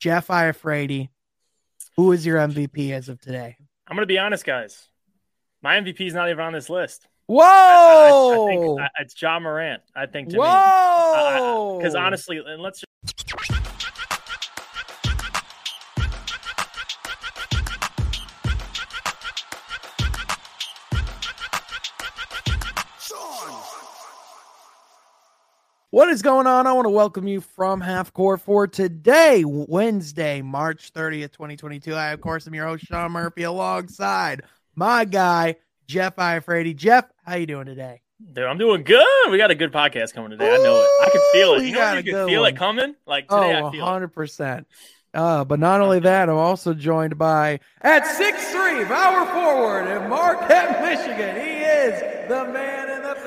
Jeff Iafrate, who is your MVP as of today? I'm going to be honest, guys. My MVP is not even on this list. Whoa! I, I, I think it's Ja Morant. I think to Whoa! Uh, because honestly, and let's. Just... What is going on? I want to welcome you from Half Court for today, Wednesday, March 30th, 2022. I, of course, am your host, Sean Murphy, alongside my guy, Jeff Iafrate. Jeff, how you doing today? Dude, I'm doing good. We got a good podcast coming today. Ooh, I know it. I can feel it. You know you can feel one. it coming? Like today, oh, 100%. Uh, but not only that, I'm also joined by at six three, power forward in Marquette, Michigan. He is the man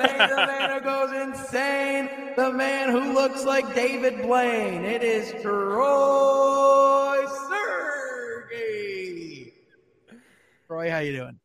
the man who goes insane, the man who looks like David Blaine. It is Troy Sergey. Troy, how you doing?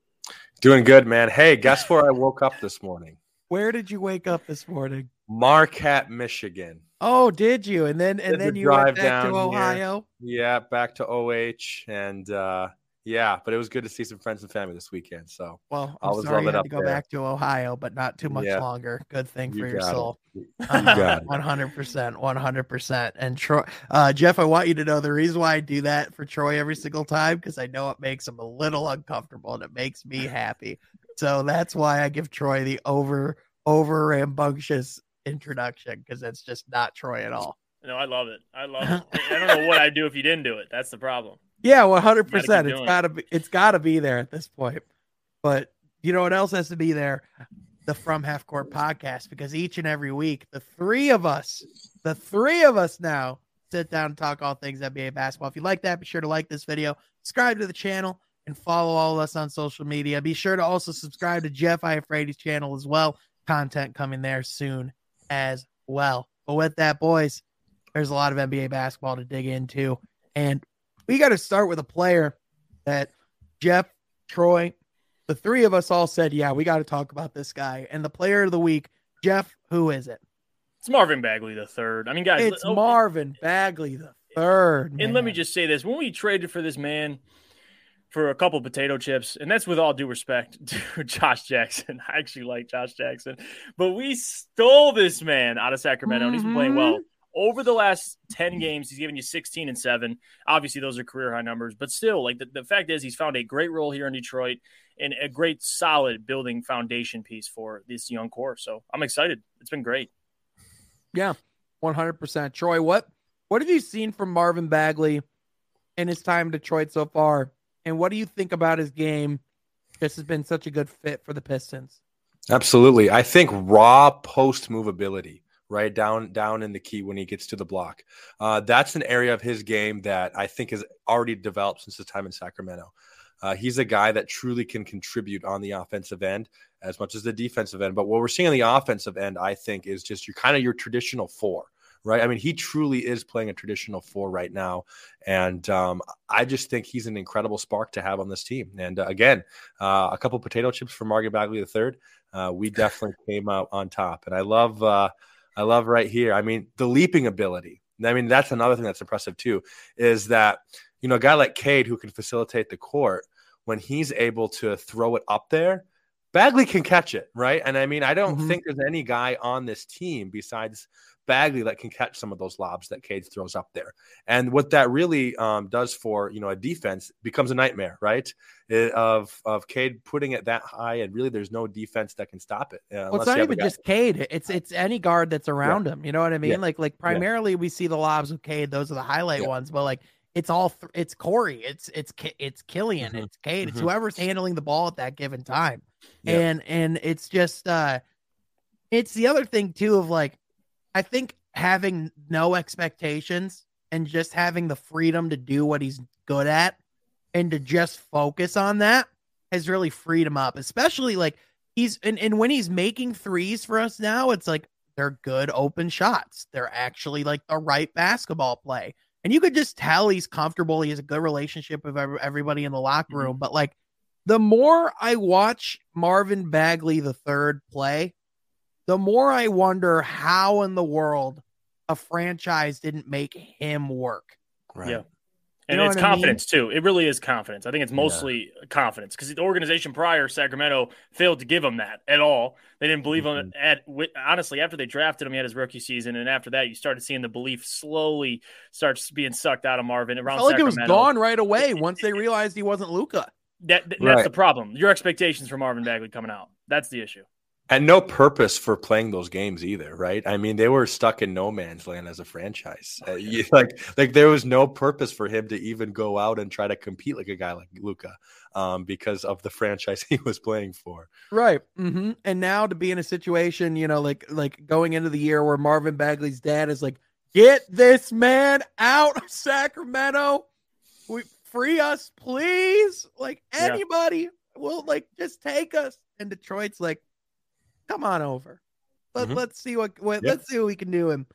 Doing good, man. Hey, guess where I woke up this morning? Where did you wake up this morning? Marquette, Michigan. Oh, did you? And then and then you went back to Ohio. Here. Yeah, back to OH, and uh, yeah, but it was good to see some friends and family this weekend. So well, I'm I was sorry you had to go there. back to Ohio, but not too much yeah. longer. Good thing for you your soul. One hundred percent, one hundred percent. And Troy, uh, Jeff, I want you to know the reason why I do that for Troy every single time because I know it makes him a little uncomfortable and it makes me happy. So that's why I give Troy the over over rambunctious introduction because it's just not Troy at all. No, I love it. I love it. I don't know what I'd do if you didn't do it. That's the problem. Yeah, one hundred percent. It's gotta be. It's gotta be there at this point. But you know what else has to be there? The From Half Court podcast because each and every week, the three of us, the three of us now sit down and talk all things NBA basketball. If you like that, be sure to like this video, subscribe to the channel, and follow all of us on social media. Be sure to also subscribe to Jeff Iafrate's channel as well. Content coming there soon as well. But with that, boys, there's a lot of NBA basketball to dig into. And we got to start with a player that Jeff, Troy, the three of us all said, yeah, we got to talk about this guy. And the player of the week, Jeff, who is it? It's Marvin Bagley the third. I mean, guys, it's oh, Marvin Bagley the third. And let me just say this: when we traded for this man, for a couple potato chips, and that's with all due respect to Josh Jackson. I actually like Josh Jackson, but we stole this man out of Sacramento, mm-hmm. and he's been playing well. Over the last 10 games, he's given you 16 and 7. Obviously, those are career high numbers, but still, like the, the fact is, he's found a great role here in Detroit and a great, solid building foundation piece for this young core. So I'm excited. It's been great. Yeah, 100%. Troy, what what have you seen from Marvin Bagley in his time in Detroit so far? And what do you think about his game? This has been such a good fit for the Pistons. Absolutely. I think raw post movability, right down down in the key when he gets to the block. Uh, that's an area of his game that I think has already developed since his time in Sacramento. Uh, he's a guy that truly can contribute on the offensive end as much as the defensive end. But what we're seeing on the offensive end, I think, is just your kind of your traditional four right? I mean, he truly is playing a traditional four right now, and um, I just think he's an incredible spark to have on this team. And uh, again, uh, a couple potato chips for Marvin Bagley the third. Uh, we definitely came out on top, and I love, uh, I love right here. I mean, the leaping ability. I mean, that's another thing that's impressive too, is that you know a guy like Cade who can facilitate the court when he's able to throw it up there. Bagley can catch it, right? And I mean, I don't mm-hmm. think there's any guy on this team besides Bagley that can catch some of those lobs that Cade throws up there. And what that really um, does for you know a defense becomes a nightmare, right? It, of of Cade putting it that high, and really there's no defense that can stop it. Uh, well, it's not even just Cade; it's it's any guard that's around yeah. him. You know what I mean? Yeah. Like like primarily yeah. we see the lobs of Cade; those are the highlight ones. But like it's all th- it's Corey, it's it's it's Killian, mm-hmm. it's Cade, mm-hmm. it's whoever's handling the ball at that given time, and and it's just uh, it's the other thing too of like I think having no expectations and just having the freedom to do what he's good at and to just focus on that has really freed him up, especially like he's and, and when he's making threes for us now, it's like they're good open shots. They're actually like the right basketball play. And you could just tell he's comfortable. He has a good relationship with everybody in the locker room. Mm-hmm. But like the more I watch Marvin Bagley the third play, the more I wonder how in the world a franchise didn't make him work. Right. Yeah. And it's confidence I mean? too. It really is confidence. I think it's mostly yeah. confidence because the organization prior, Sacramento, failed to give him that at all. They didn't believe mm-hmm. him. At honestly, after they drafted him, he had his rookie season, and after that, you started seeing the belief slowly starts being sucked out of Marvin around. like it was gone right away once they realized he wasn't Luka. That, that's right. the problem. Your expectations for Marvin Bagley coming out. That's the issue and no purpose for playing those games either, right? I mean, they were stuck in no man's land as a franchise. Uh, you, like, like there was no purpose for him to even go out and try to compete like a guy like Luka um, because of the franchise he was playing for. Right. Mm-hmm. And now to be in a situation, you know, like like going into the year where Marvin Bagley's dad is like, "Get this man out of Sacramento, we free us, please." Like anybody yeah. will like just take us. And Detroit's like come on over. Let, mm-hmm. Let's see what, what yep. let's see what we can do. And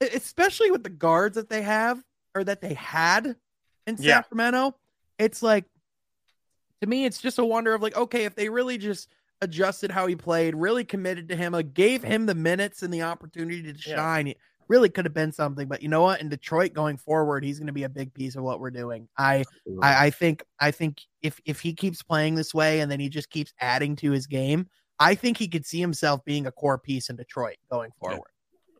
especially with the guards that they have or that they had in yeah. Sacramento, it's like to me, it's just a wonder of like, okay, if they really just adjusted how he played, really committed to him, like gave him the minutes and the opportunity to shine, yeah. it really could have been something. But you know what? In Detroit going forward, he's going to be a big piece of what we're doing. I, I, I think, I think if if he keeps playing this way and then he just keeps adding to his game, I think he could see himself being a core piece in Detroit going forward. Yeah.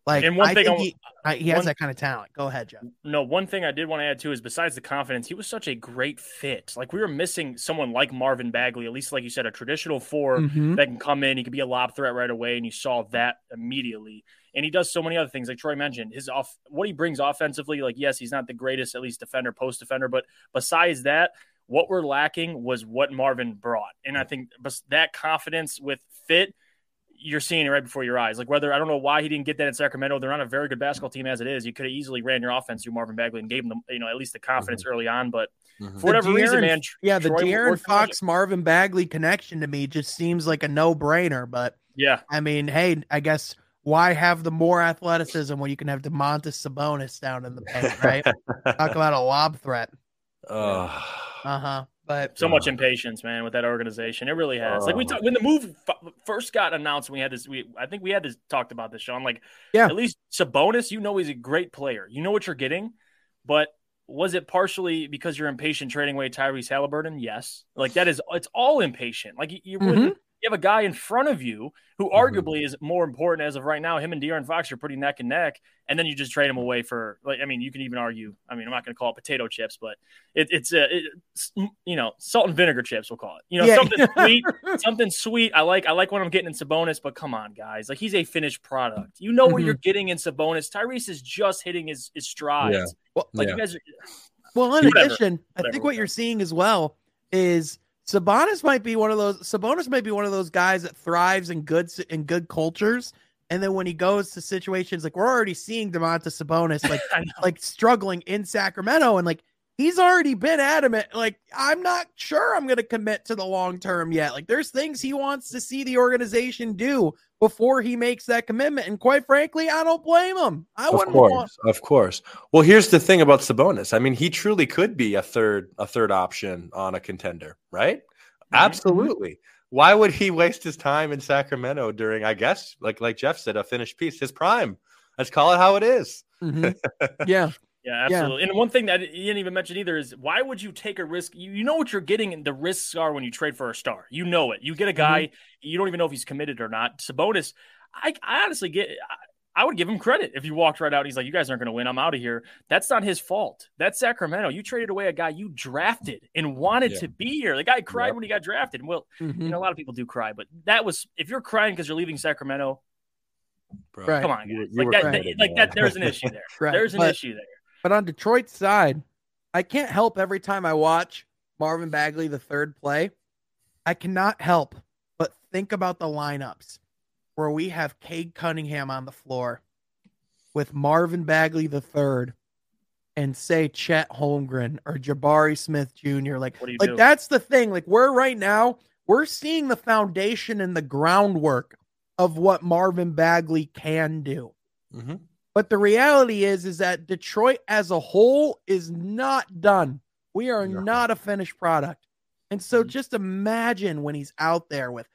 Like, and one I thing he, he, has one, that kind of talent. Go ahead, Jeff. No, one thing I did want to add too is besides the confidence, he was such a great fit. Like we were missing someone like Marvin Bagley, at least like you said, a traditional 4 mm-hmm. that can come in. He could be a lob threat right away, and you saw that immediately. And he does so many other things, like Troy mentioned. His off, what he brings offensively. Like yes, he's not the greatest, at least defender, post defender, but besides that, what we're lacking was what Marvin brought. And I think that confidence with fit, you're seeing it right before your eyes. Like whether I don't know why he didn't get that in Sacramento. They're not a very good basketball team as it is. You could have easily ran your offense through Marvin Bagley and gave him the, you know, at least the confidence mm-hmm. early on. But mm-hmm. for whatever reason, man, yeah, the De'Aaron Fox Marvin Bagley connection to me just seems like a no brainer. But yeah, I mean, hey, I guess why have the more athleticism when you can have Domantas Sabonis down in the paint, right? Talk about a lob threat. Uh huh. But so much impatience, man, with that organization. It really has. like we talked when the move f- first got announced, we had this. We I think we had this talked about this, Sean. Like, yeah, at least Sabonis, you know, he's a great player. You know what you're getting, but was it partially because you're impatient trading away Tyrese Halliburton? Yes. Like that is it's all impatient. Like you, you mm-hmm you have a guy in front of you who mm-hmm. arguably is more important as of right now. Him and De'Aaron Fox are pretty neck and neck, and then you just trade him away for like I mean, you can even argue. I mean, I'm not going to call it potato chips, but it, it's uh, it's you know salt and vinegar chips. We'll call it. You know, yeah. something sweet, something sweet. I like I like what I'm getting in Sabonis, but come on, guys, like he's a finished product. You know mm-hmm. what you're getting in Sabonis. Tyrese is just hitting his his strides. Yeah. Well, like yeah. you guys. Are, well, in whatever, addition, whatever, I think what you're seeing as well is Sabonis might be one of those. Sabonis might be one of those guys that thrives in good in good cultures, and then when he goes to situations like we're already seeing Domantas Sabonis like like struggling in Sacramento, and like he's already been adamant. Like I'm not sure I'm going to commit to the long term yet. Like there's things he wants to see the organization do before he makes that commitment. And quite frankly, I don't blame him. I of course, want- of course. Well, here's the thing about Sabonis. I mean, he truly could be a third a third option on a contender, right? Mm-hmm. Absolutely. Why would he waste his time in Sacramento during, I guess, like like Jeff said, a finished piece, his prime? Let's call it how it is. Mm-hmm. Yeah. Yeah, absolutely. Yeah. And one thing that you didn't even mention either is why would you take a risk? You, you know what you're getting, and the risks are when you trade for a star. You know it. You get a guy, mm-hmm. you don't even know if he's committed or not. Sabonis, I, I honestly get. I, I would give him credit if he walked right out. He's like, "You guys aren't going to win. I'm out of here." That's not his fault. That's Sacramento. You traded away a guy you drafted and wanted yeah. to be here. The guy cried yep. when he got drafted. Well, mm-hmm. you know, a lot of people do cry, but that was if you're crying because you're leaving Sacramento. Bro, right. Come on, guys. You, you like that, like that. There's an issue there. right. There's an but, issue there. But on Detroit's side, I can't help every time I watch Marvin Bagley the third play, I cannot help but think about the lineups where we have Cade Cunningham on the floor with Marvin Bagley the third and say Chet Holmgren or Jabari Smith Jr. Like, like do? that's the thing. Like we're right now, we're seeing the foundation and the groundwork of what Marvin Bagley can do. Mm-hmm. But the reality is, is that Detroit as a whole is not done. We are no. not a finished product. And so mm-hmm. just imagine when he's out there with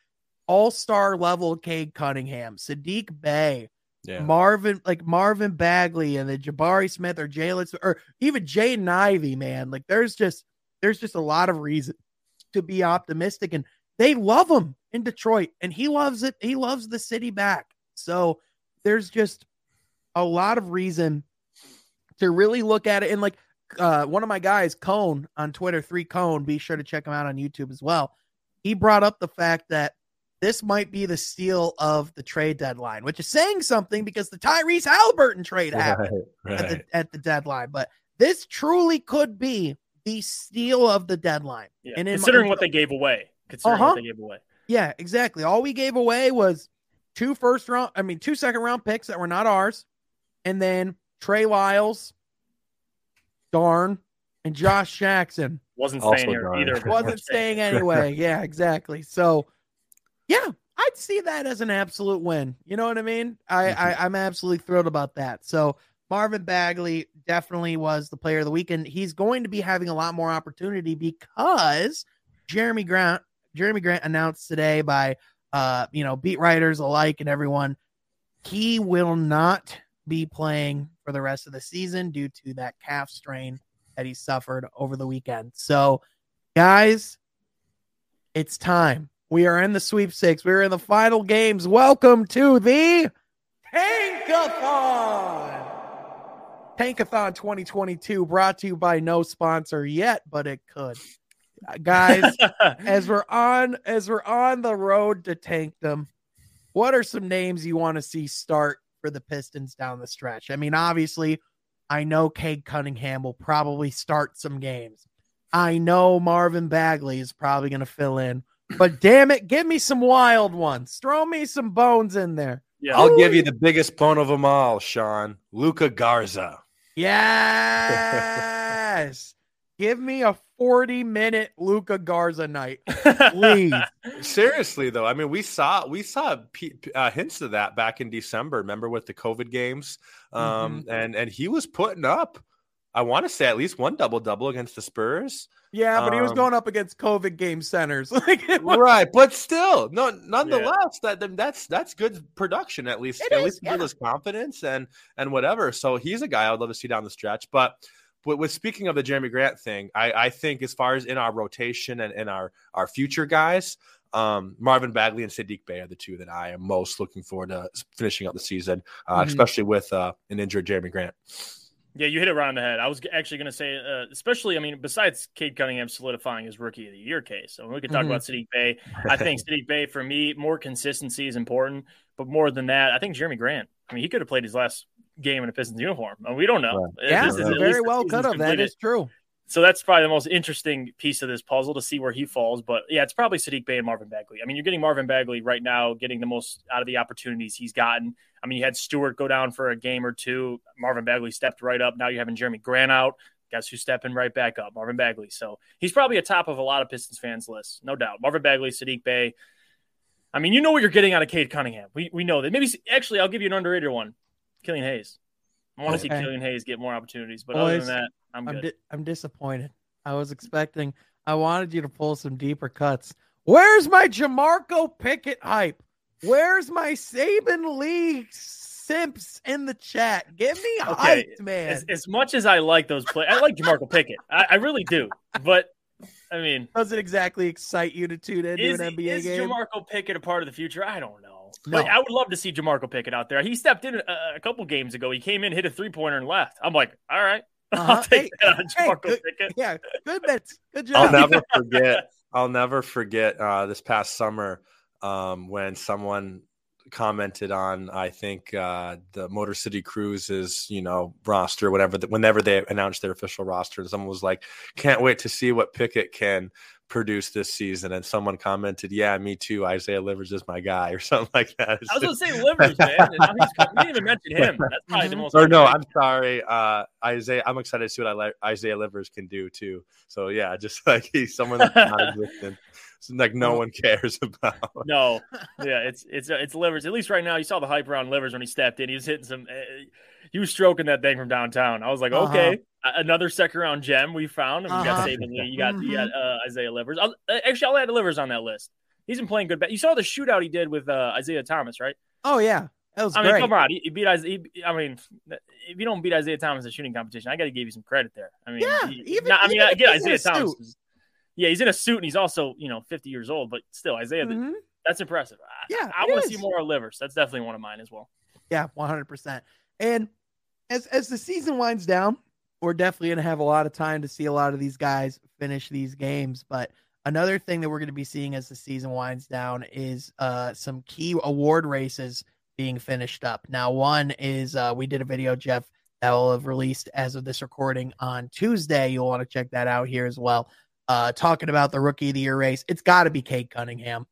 all star level Cade Cunningham, Saddiq Bey, Yeah. Marvin, like Marvin Bagley and the Jabari Smith or Jalen or even Jaden Ivey, man. Like there's just there's just a lot of reason to be optimistic. And they love him in Detroit, and he loves it. He loves the city back. So there's just a lot of reason to really look at it. And like uh, one of my guys, Cone on Twitter, three Cone, be sure to check him out on YouTube as well. He brought up the fact that this might be the steal of the trade deadline, which is saying something because the Tyrese Halliburton trade happened right, right. At, the, at, the, deadline. But this truly could be the steal of the deadline. Yeah. And considering my, what they gave away, considering uh-huh. what they gave away. Yeah, exactly. All we gave away was two first round, I mean, two second round picks that were not ours, and then Trey Lyles, darn, and Josh Jackson. Wasn't staying here either. Wasn't staying anyway. yeah, exactly. So yeah, I'd see that as an absolute win. You know what I mean? I, mm-hmm. I I'm absolutely thrilled about that. So Marvin Bagley definitely was the player of the weekend. He's going to be having a lot more opportunity because Jerami Grant Jerami Grant announced today by uh you know beat writers alike and everyone he will not be playing for the rest of the season due to that calf strain that he suffered over the weekend. So guys, it's time. We are in the sweepstakes. We're in the final games. Welcome to the Tankathon. Tankathon 2022 brought to you by no sponsor yet, but it could. Uh, guys, as we're on as we're on the road to tank them, what are some names you want to see start for the Pistons down the stretch? I mean, obviously, I know Cade Cunningham will probably start some games. I know Marvin Bagley is probably going to fill in. But damn it, give me some wild ones. Throw me some bones in there. Yeah. I'll Ooh. give you the biggest bone of them all, Sean. Luka Garza. Yes. Give me a 40 minute Luka Garza night. Please. Seriously though, I mean we saw we saw uh, hints of that back in December, remember with the COVID games? Um mm-hmm. and and he was putting up I want to say at least one double double against the Spurs. Yeah, but um, he was um, going up against COVID game centers. right, but still, no, nonetheless, yeah. that that's that's good production at least. It at is, least yeah. his confidence and and whatever. So he's a guy I would love to see down the stretch. But but with speaking of the Jerami Grant thing, I, I think as far as in our rotation and in our our future guys, um, Marvin Bagley and Saddiq Bey are the two that I am most looking forward to finishing up the season, uh, mm-hmm. especially with uh, an injured Jerami Grant. Yeah, you hit it right on the head. I was actually going to say, uh, especially, I mean, besides Cade Cunningham solidifying his rookie of the year case, so we could talk mm-hmm. about Saddiq Bey. I think Saddiq Bey, for me, more consistency is important, but more than that, I think Jerami Grant. I mean, he could have played his last game in a Pistons uniform. I mean, we don't know. Yeah, this very well could have. That is true. So that's probably the most interesting piece of this puzzle to see where he falls. But yeah, it's probably Saddiq Bey and Marvin Bagley. I mean, you're getting Marvin Bagley right now, getting the most out of the opportunities he's gotten. I mean, you had Stewart go down for a game or two. Marvin Bagley stepped right up. Now you're having Jerami Grant out. Guess who's stepping right back up? Marvin Bagley. So he's probably a top of a lot of Pistons fans' list, no doubt. Marvin Bagley, Saddiq Bey. I mean, you know what you're getting out of Cade Cunningham. We, we know that. Maybe actually, I'll give you an underrated one. Killian Hayes. I want to okay. see Killian Hayes get more opportunities, but Boys, other than that, I'm I'm, di- I'm disappointed. I was expecting. I wanted you to pull some deeper cuts. Where's my Jamorko Pickett hype? Where's my Saben Lee simps in the chat? Give me okay. hype, man. As, as, much as I like those players, I like Jamorko Pickett. I, I, really do. But I mean, does it exactly excite you to tune into is, an NBA is game? Is Jamorko Pickett a part of the future? I don't know. No. Like, I would love to see Jamorko Pickett out there. He stepped in a, a couple games ago. He came in, hit a three pointer, and left. I'm like, all right, uh-huh. I'll take hey, that on hey, good, Yeah, good bits. Good job. I'll never forget. I'll never forget uh, this past summer um, when someone commented on I think uh, the Motor City Cruises, you know, roster, whatever. Whenever they announced their official roster, and someone was like, "Can't wait to see what Pickett can produced this season, and someone commented, "Yeah, me too. Isaiah Livers is my guy," or something like that. It's I was just... going to say Livers, man. And we didn't even mention him. That's probably the most. Or no, I'm sorry, uh, Isaiah. I'm excited to see what I Isaiah Livers can do too. So yeah, just like he's someone that's not existent. like no one cares about. No, yeah, it's it's it's Livers. At least right now, you saw the hype around Livers when he stepped in. He was hitting some. Uh, he was stroking that thing from downtown. I was like, uh-huh. okay, another second round gem we found. Uh-huh. You got Saben Lee, you got, mm-hmm. you got uh, Isaiah Livers. I'll, uh, actually, I'll add Livers on that list. He's been playing good. You saw the shootout he did with uh, Isaiah Thomas, right? Oh yeah, That was I mean, come on. He, he beat Isaiah. He, I mean, if you don't beat Isaiah Thomas in a shooting competition, I got to give you some credit there. I mean, Yeah, he- even- not- I mean, I get he's in a Isaiah Thomas. suit. is- yeah, he's in a suit and he's also, you know, 50 years old, but still, Isaiah, Mhm. that's impressive. I, Yeah, I, it want to see more of Livers. That's definitely one of mine as well. Yeah, one hundred percent. And as as the season winds down, we're definitely gonna have a lot of time to see a lot of these guys finish these games. But another thing that we're gonna be seeing as the season winds down is uh some key award races being finished up. Now, one is uh we did a video, Jeff, that will have released as of this recording on Tuesday. You'll want to check that out here as well. Uh talking about the rookie of the year race. It's gotta be Cade Cunningham.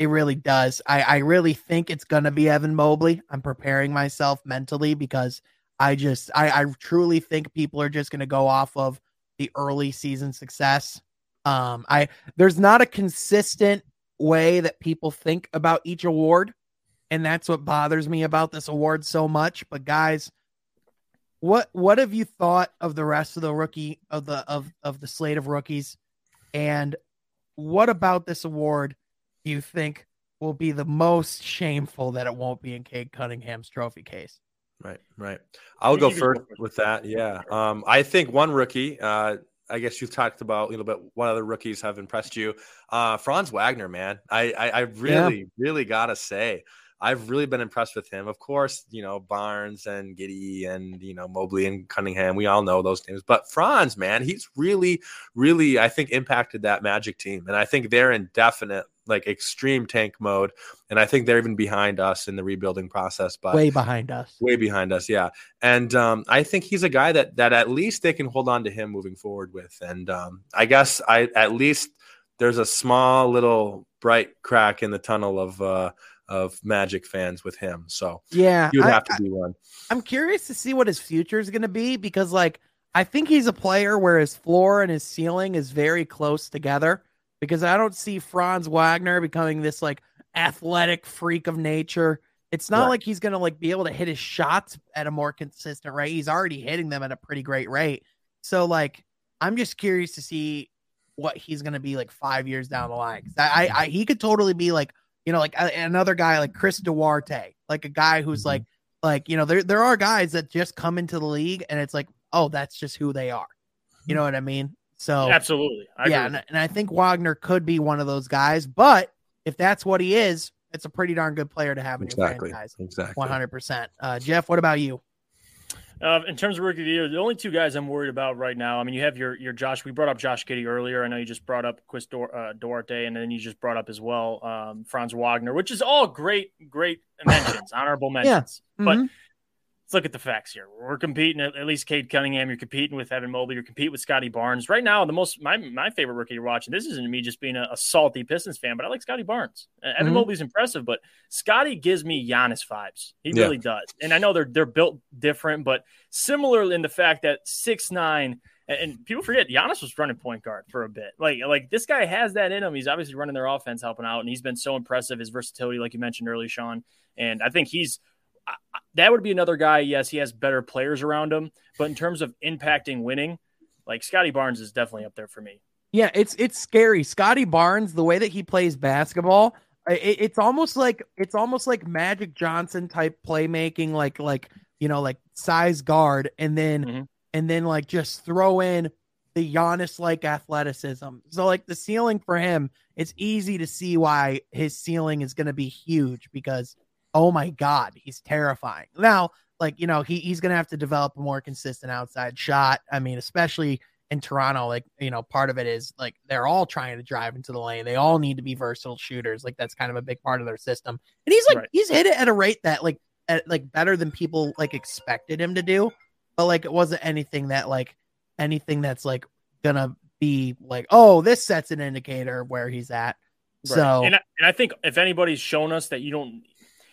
It really does. I, I really think it's gonna be Evan Mobley. I'm preparing myself mentally because I just I, I truly think people are just gonna go off of the early season success. Um I there's not a consistent way that people think about each award, and that's what bothers me about this award so much. But guys, what what have you thought of the rest of the rookie of the of of the slate of rookies? And what about this award you think will be the most shameful that it won't be in Cade Cunningham's trophy case? Right, right. I'll go first first. with that. Yeah. Um, I think one rookie, uh, I guess you've talked about a little bit what other rookies have impressed you. Uh, Franz Wagner, man. I, I, I really, really gotta say, I've really been impressed with him. Of course, you know, Barnes and Giddey and you know, Mobley and Cunningham. We all know those names. But Franz, man, he's really, really, I think, impacted that magic team. And I think they're in definite like extreme tank mode. And I think they're even behind us in the rebuilding process. But Way behind us. way behind us yeah and um, i think he's a guy that that at least they can hold on to him moving forward with and um, i guess i at least there's a small little bright crack in the tunnel of uh of magic fans with him so Yeah, you would I- have to be one I'm curious to see what his future is going to be because, like, I think he's a player where his floor and his ceiling is very close together. Because I don't see Franz Wagner becoming this like athletic freak of nature. It's not Right. like he's going to like be able to hit his shots at a more consistent rate. He's already hitting them at a pretty great rate. So, like, I'm just curious to see what he's going to be like five years down the line. I, I, I, he could totally be like, you know, like a, another guy like Chris Duarte, like a guy who's Mhm. like, like you know, there there are guys that just come into the league and it's like, oh, that's just who they are. You know what I mean? So Absolutely. I yeah, agree. and, and I think Wagner could be one of those guys. But if that's what he is, it's a pretty darn good player to have in exactly your franchise. exactly One hundred percent. Uh, Jeff, what about you? Uh, in terms of rookie of the year, the only two guys I'm worried about right now. I mean, you have your your Josh. We brought up Josh Giddey earlier. I know you just brought up Chris Dor- uh, Duarte, and then you just brought up as well um, Franz Wagner, which is all great, great mentions, honorable mentions. Yeah. But Mhm. Let's look at the facts here. We're competing at, least Cade Cunningham. You're competing with Evan Mobley. You're competing with Scottie Barnes. Right now, the most my my favorite rookie you're watching. This isn't me just being a, a salty Pistons fan, but I like Scottie Barnes. Uh, Evan Mhm. Mobley's impressive, but Scottie gives me Giannis vibes. He Yeah. really does. And I know they're they're built different, but similar in the fact that six nine. And people forget Giannis was running point guard for a bit. Like, like this guy has that in him. He's obviously running their offense, helping out, and he's been so impressive. His versatility, like you mentioned earlier, Sean. And I think he's that would be another guy. Yes, he has better players around him, but in terms of impacting winning, like Scottie Barnes is definitely up there for me. Yeah, it's it's scary. Scottie Barnes, the way that he plays basketball, it, it's almost like it's almost like Magic Johnson type playmaking, like like you know, like size guard, and then Mhm. and then like just throw in the Giannis like athleticism. So like the ceiling for him, it's easy to see why his ceiling is going to be huge because oh my god, he's terrifying. Now, like you know, he he's going to have to develop a more consistent outside shot. I mean, especially in Toronto, like you know, part of it is like they're all trying to drive into the lane. They all need to be versatile shooters. Like that's kind of a big part of their system. And he's like Right. he's hit it at a rate that like at, like better than people like expected him to do. But like it wasn't anything that like anything that's like gonna be like oh this sets an indicator where he's at. So and I, and I think if anybody's shown us that you don't,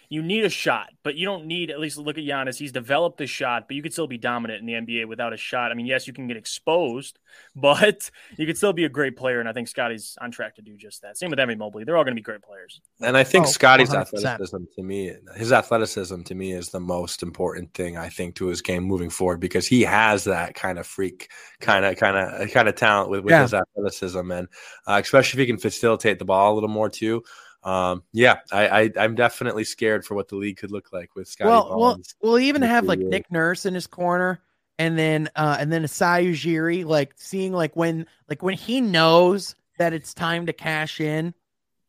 you need a shot, but you don't need at least look at Giannis. He's developed a shot, but you could still be dominant in the NBA without a shot. I mean, yes, you can get exposed, but you could still be a great player. And I think Scottie's on track to do just that. Same with Evan Mobley. They're all going to be great players. And I think Oh, Scottie's 100%. athleticism to me, his athleticism to me is the most important thing I think to his game moving forward because he has that kind of freak, kind of, kind of, kind of talent with, with Yeah. his athleticism, and uh, especially if he can facilitate the ball a little more too. Um, yeah, I, I am definitely scared for what the league could look like with Scottie. Well, Barnes. well, we'll even have like Nick Nurse in his corner, and then uh, and then Masai Ujiri, like seeing like when like when he knows that it's time to cash in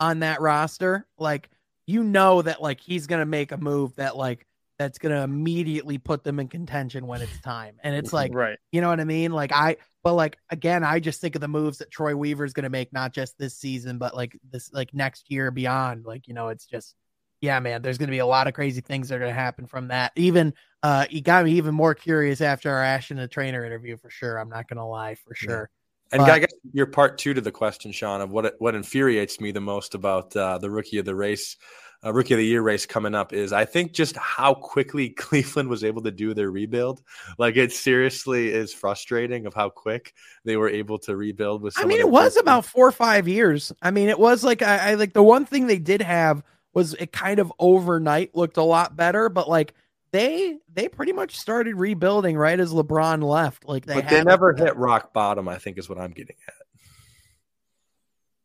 on that roster, like you know that like he's gonna make a move that like that's gonna immediately put them in contention when it's time. And it's like right, you know what I mean? Like I but like again, I just think of the moves that Troy Weaver is gonna make, not just this season, but like this like next year beyond. Like, you know, it's just yeah, man, there's gonna be a lot of crazy things that are gonna happen from that. Even uh he got me even more curious after our Ash and the trainer interview for sure. I'm not gonna lie for sure. And but, I guess your part two to the question, Sean, of what what infuriates me the most about uh, the rookie of the race uh, rookie of the year race coming up is I think just how quickly Cleveland was able to do their rebuild. Like it seriously is frustrating of how quick they were able to rebuild with. I mean, it was about four or five years. I mean, it was like I, I like the one thing they did have was it kind of overnight looked a lot better, but like they they pretty much started rebuilding right as LeBron left. Like they, but they never hit rock bottom. I think is what I'm getting at.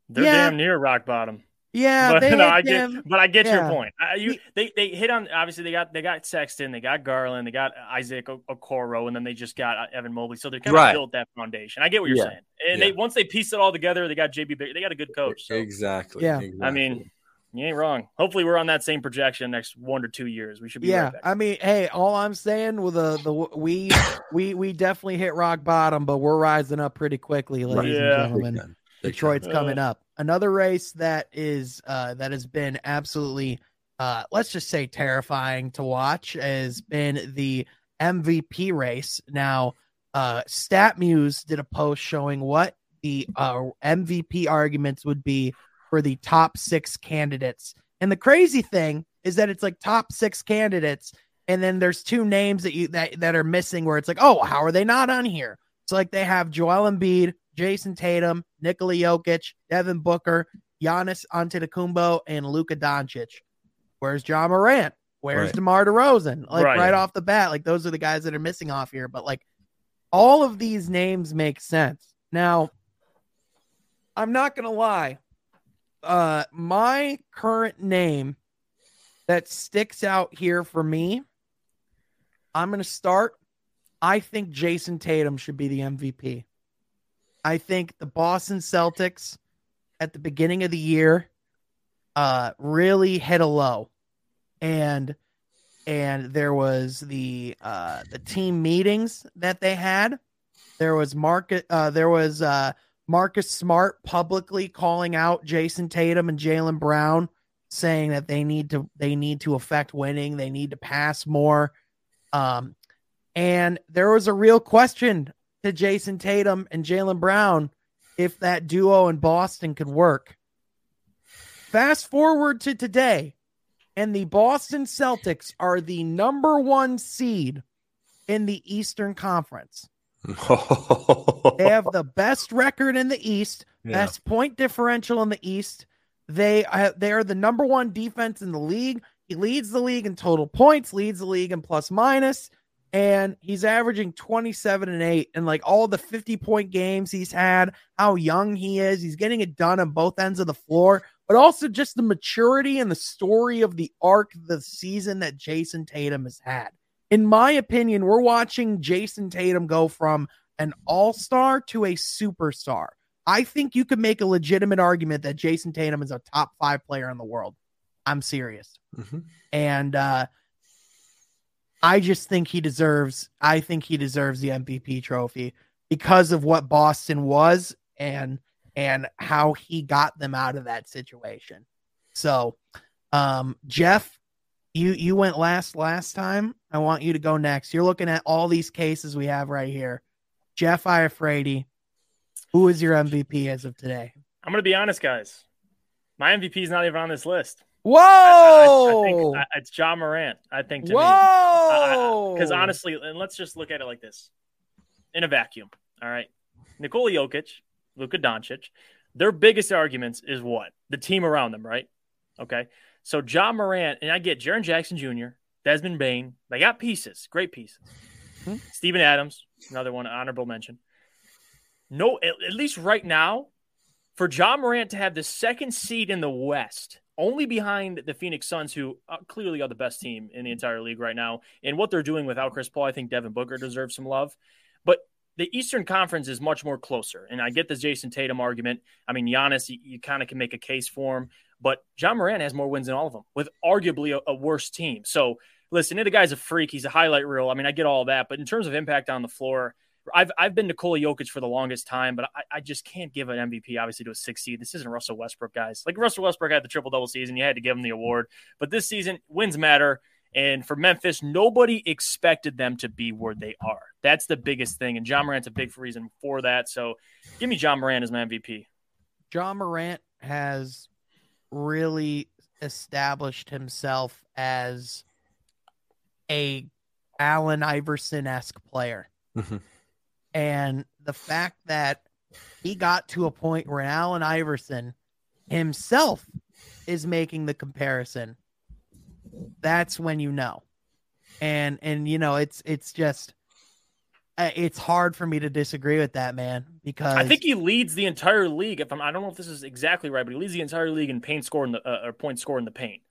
They're yeah. damn near rock bottom. Yeah, but no, I get, but I get yeah. your point. Uh, you they they hit on obviously they got they got Sexton, they got Garland, they got Isaac Okoro, and then they just got uh, Evan Mobley. So they kind right. of built that foundation. I get what you're yeah. saying. And yeah. they once they piece it all together, they got JB. They got a good coach. So. Exactly. Yeah. Exactly. I mean, you ain't wrong. Hopefully, we're on that same projection next one to two years. We should be. Yeah, right I mean, hey, all I'm saying with the the we we we definitely hit rock bottom, but we're rising up pretty quickly, ladies and gentlemen. Detroit's coming up. Another race that is uh, that has been absolutely uh, let's just say terrifying to watch has been the MVP race. Now, uh, StatMuse did a post showing what the uh, MVP arguments would be for the top six candidates. And the crazy thing is that it's like top six candidates, and then there's two names that you that, that are missing where it's like, oh, how are they not on here? It's like they have Joel Embiid, Jayson Tatum, Nikola Jokic, Devin Booker, Giannis Antetokounmpo, and Luka Doncic. Where's Ja Morant? Where's right. DeMar DeRozan? Like right. right off the bat, like those are the guys that are missing off here. But like all of these names make sense. Now, I'm not gonna lie. Uh, my current name that sticks out here for me, I'm gonna start. I think Jayson Tatum should be the MVP. I think the Boston Celtics at the beginning of the year uh, really hit a low, and and there was the uh, the team meetings that they had. There was market. Uh, there was uh, Marcus Smart publicly calling out Jayson Tatum and Jaylen Brown, saying that they need to they need to affect winning. They need to pass more. Um, and there was a real question to Jayson Tatum and Jaylen Brown if that duo in Boston could work. Fast forward to today, and the Boston Celtics are the number one seed in the Eastern Conference. they have the best record in the East, yeah. best point differential in the East. They uh, they are the number one defense in the league. He leads the league in total points, leads the league in plus minus and he's averaging 27 and 8 and like all the 50 point games he's had how young he is he's getting it done on both ends of the floor but also just the maturity and the story of the arc the season that Jayson Tatum has had. In my opinion we're watching Jayson Tatum go from an all-star to a superstar. I think you could make a legitimate argument that Jayson Tatum is a top 5 player in the world. I'm serious. Mm-hmm. and uh I just think he deserves. I think he deserves the MVP trophy because of what Boston was and and how he got them out of that situation. So, um, Jeff, you you went last last time. I want you to go next. You're looking at all these cases we have right here. Jeff Iafrate, who is your MVP as of today? I'm going to be honest, guys. My MVP is not even on this list. Whoa! I, I, I think it's Ja Morant. I think to Whoa! Because honestly, and let's just look at it like this: in a vacuum. All right, Nikola Jokic, Luka Doncic, their biggest arguments is what the team around them, right? Okay, so Ja Morant and I get Jaren Jackson Jr., Desmond Bane. They got pieces, great pieces. Hmm? Steven Adams, another one, honorable mention. No, at, at least right now, for Ja Morant to have the second seed in the West only behind the Phoenix Suns, who uh, clearly are the best team in the entire league right now. And what they're doing without Chris Paul, I think Devin Booker deserves some love. But the Eastern Conference is much more closer. And I get the Jayson Tatum argument. I mean, Giannis, you, you kind of can make a case for him, but Ja Morant has more wins than all of them with arguably a, a worse team. So listen, the guy's a freak. He's a highlight reel. I mean, I get all that. But in terms of impact on the floor, I've I've been Nikola Jokic for the longest time, but I, I just can't give an MVP obviously to a six seed. This isn't Russell Westbrook, guys. Like Russell Westbrook had the triple double season, you had to give him the award. But this season, wins matter. And for Memphis, nobody expected them to be where they are. That's the biggest thing. And Ja Morant's a big reason for that. So give me Ja Morant as my MVP. Ja Morant has really established himself as a Allen Iverson esque player. Mm-hmm. And the fact that he got to a point where Allen Iverson himself is making the comparison, that's when you know. And and you know, it's it's just uh, it's hard for me to disagree with that man because I think he leads the entire league. If I'm, I don't know if this is exactly right, but he leads the entire league in paint score in the uh, or point score in the paint.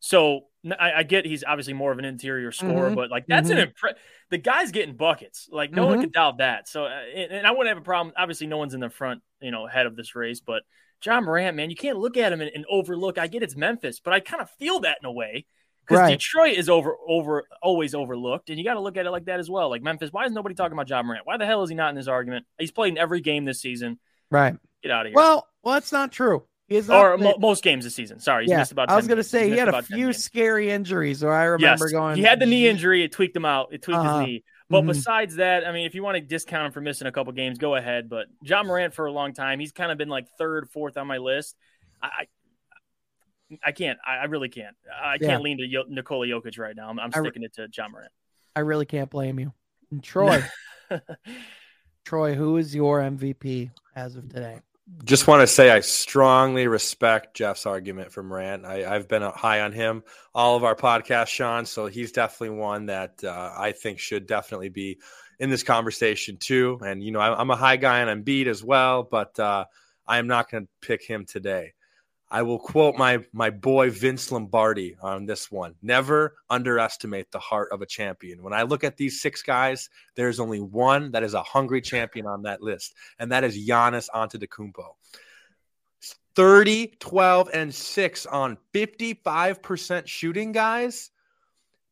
So I, I, get he's obviously more of an interior scorer, mm-hmm. but like that's mm-hmm. an impress. the guy's getting buckets. Like no mm-hmm. one can doubt that. So uh, and, and, I wouldn't have a problem. Obviously, no one's in the front, you know, head of this race, but Ja Morant, man, you can't look at him and, and overlook. I get it's Memphis, but I kind of feel that in a way because right. Detroit is over over always overlooked, and you got to look at it like that as well. Like Memphis, why is nobody talking about Ja Morant? Why the hell is he not in this argument? He's played in every game this season. Right. Get out of here. Well, well, that's not true. He's or mo- most games this season. Sorry, he's yeah, missed about. I was going to say he had a few scary injuries, or I remember yes, going. He had the knee injury; it tweaked him out. It tweaked uh-huh. his knee. But mm-hmm. besides that, I mean, if you want to discount him for missing a couple games, go ahead. But Ja Morant for a long time, he's kind of been like third, fourth on my list. I, I can't. I, really can't. I can't lean to Yo- Nikola Jokic right now. I'm, I'm sticking re- it to Ja Morant. I really can't blame you. And Troy, Troy, who is your MVP as of today? Just want to say I strongly respect Jeff's argument for Morant. I, have been high on him all of our podcasts, Sean. So he's definitely one that uh, I think should definitely be in this conversation too. And you know, I, am a high guy on Embiid as well, but uh, I am not going to pick him today. I will quote my my boy Vince Lombardi on this one. Never underestimate the heart of a champion. When I look at these six guys, there's only one that is a hungry champion on that list, and that is Giannis Antetokounmpo. 30, 12, and 6 on 55% shooting, guys.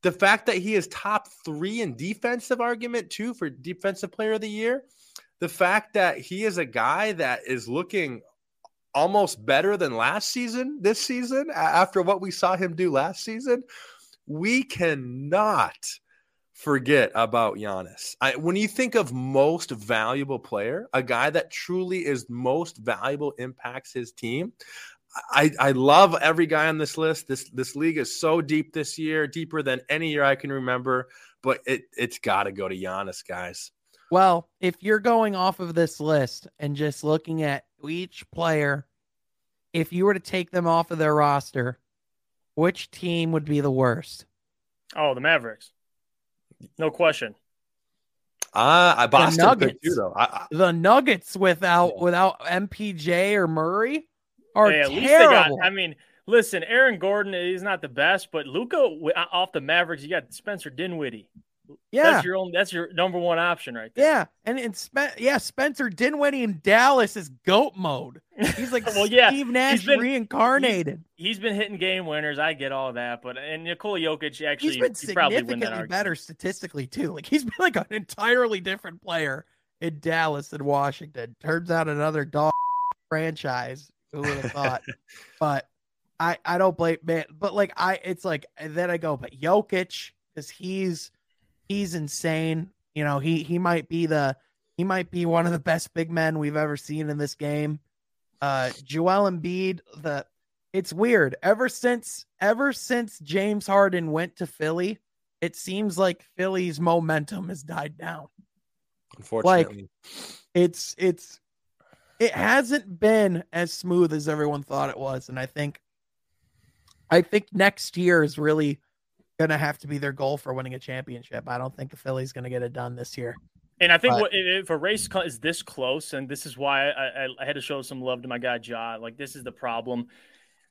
The fact that he is top three in defensive argument, too, for defensive player of the year. The fact that he is a guy that is looking almost better than last season this season after what we saw him do last season. We cannot forget about Giannis. I, when you think of most valuable player, a guy that truly is most valuable, impacts his team. I, I love every guy on this list. This this league is so deep this year, deeper than any year I can remember. But it it's got to go to Giannis, guys. Well, if you're going off of this list and just looking at each player, if you were to take them off of their roster, which team would be the worst? Oh, the Mavericks. No question. Uh, I Boston the Nuggets, too, though. I, I, the Nuggets without yeah. without MPJ or Murray are hey, at terrible. Least they got, I mean, listen, Aaron Gordon is not the best, but Luka off the Mavericks, you got Spencer Dinwiddie. Yeah, that's your own. That's your number one option right there. Yeah, and and Spen- yeah, Spencer Dinwiddie in Dallas is goat mode. He's like well, yeah, Steve Nash been, reincarnated. He's, he's been hitting game winners. I get all that, but and Nikola Jokic actually he's been significantly better statistically too. Like he's been like an entirely different player in Dallas and Washington. Turns out another dog franchise. Who would have thought? but I I don't blame man. But like I, it's like and then I go, but Jokic because he's he's insane. You know, he he might be the he might be one of the best big men we've ever seen in this game. Uh Joel Embiid, the it's weird. Ever since ever since James Harden went to Philly, it seems like Philly's momentum has died down. Unfortunately. Like it's it's it hasn't been as smooth as everyone thought it was. And I think I think next year is really going to have to be their goal for winning a championship. I don't think the Phillies going to get it done this year. And I think but, what, if a race is this close, and this is why I, I, I, had to show some love to my guy Ja. Like this is the problem.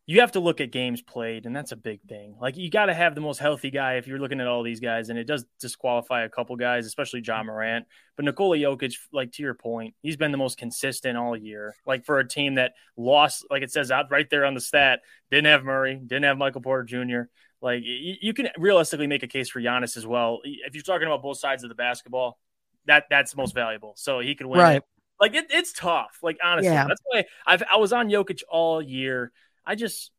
you have to look at games played, and that's a big thing. Like you got to have the most healthy guy if you're looking at all these guys, and it does disqualify a couple guys, especially Ja Morant. But Nikola Jokic, like to your point, he's been the most consistent all year. Like for a team that lost, like it says out right there on the stat, didn't have Murray, didn't have Michael Porter Jr. Like you, you can realistically make a case for Giannis as well. If you're talking about both sides of the basketball, that that's most valuable. So he could win. Right. Like it, it's tough. Like honestly, Yeah. that's why I've I was on Jokic all year. I just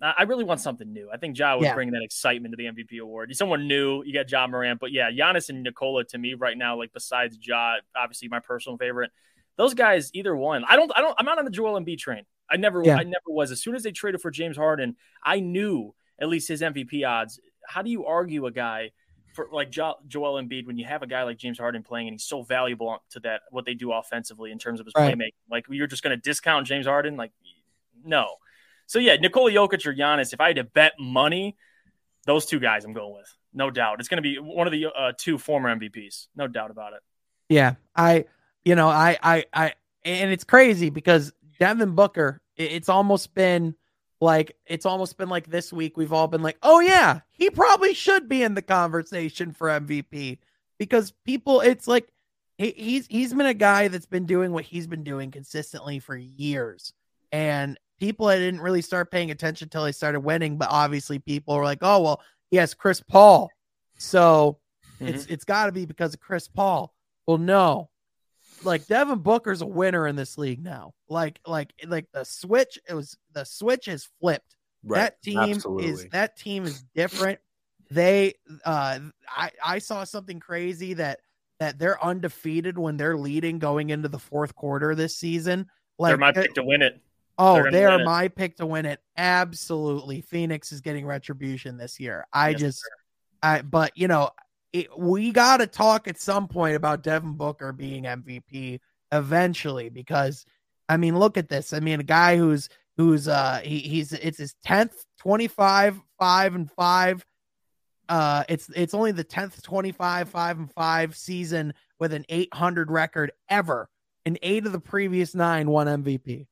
I really want something new. I think Ja was Yeah. bring that excitement to the MVP award. Someone new, you got Ja Morant, but yeah, Giannis and Nikola to me right now, like besides Ja, obviously my personal favorite. Those guys, either one. I don't. I don't. I'm not on the Joel Embiid train. I never. Yeah. I never was. As soon as they traded for James Harden, I knew at least his MVP odds. How do you argue a guy for like jo- Joel Embiid when you have a guy like James Harden playing and he's so valuable to that what they do offensively in terms of his Right. playmaking? Like you're just going to discount James Harden? Like no. So yeah, Nikola Jokic or Giannis. If I had to bet money, those two guys I'm going with, no doubt. It's going to be one of the uh, two former MVPs, no doubt about it. Yeah, I, you know, I, I, I, and it's crazy because Devin Booker, it's almost been like, it's almost been like this week. We've all been like, oh yeah, he probably should be in the conversation for MVP because people, it's like, he, he's he's been a guy that's been doing what he's been doing consistently for years, and people I didn't really start paying attention until he started winning. But obviously, people were like, oh well, he has Chris Paul, so mm-hmm. it's it's got to be because of Chris Paul. Well, no, like Devin Booker's a winner in this league now. Like like like the switch, it was the switch has flipped. Right. That team is that team is different. They uh I I saw something crazy that that they're undefeated when they're leading going into the fourth quarter this season. Like They're my pick to win it. Oh, They're gonna they are win it. my pick to win it. Absolutely. Phoenix is getting retribution this year. I Yes, just I but you know, it, we got to talk at some point about Devin Booker being MVP eventually because I mean, look at this. I mean, a guy who's who's uh he, he's it's his 10th 25 5 and 5 uh it's it's only the 10th 25 5 and 5 season with an 800 record ever and 8 of the previous 9 won MVP.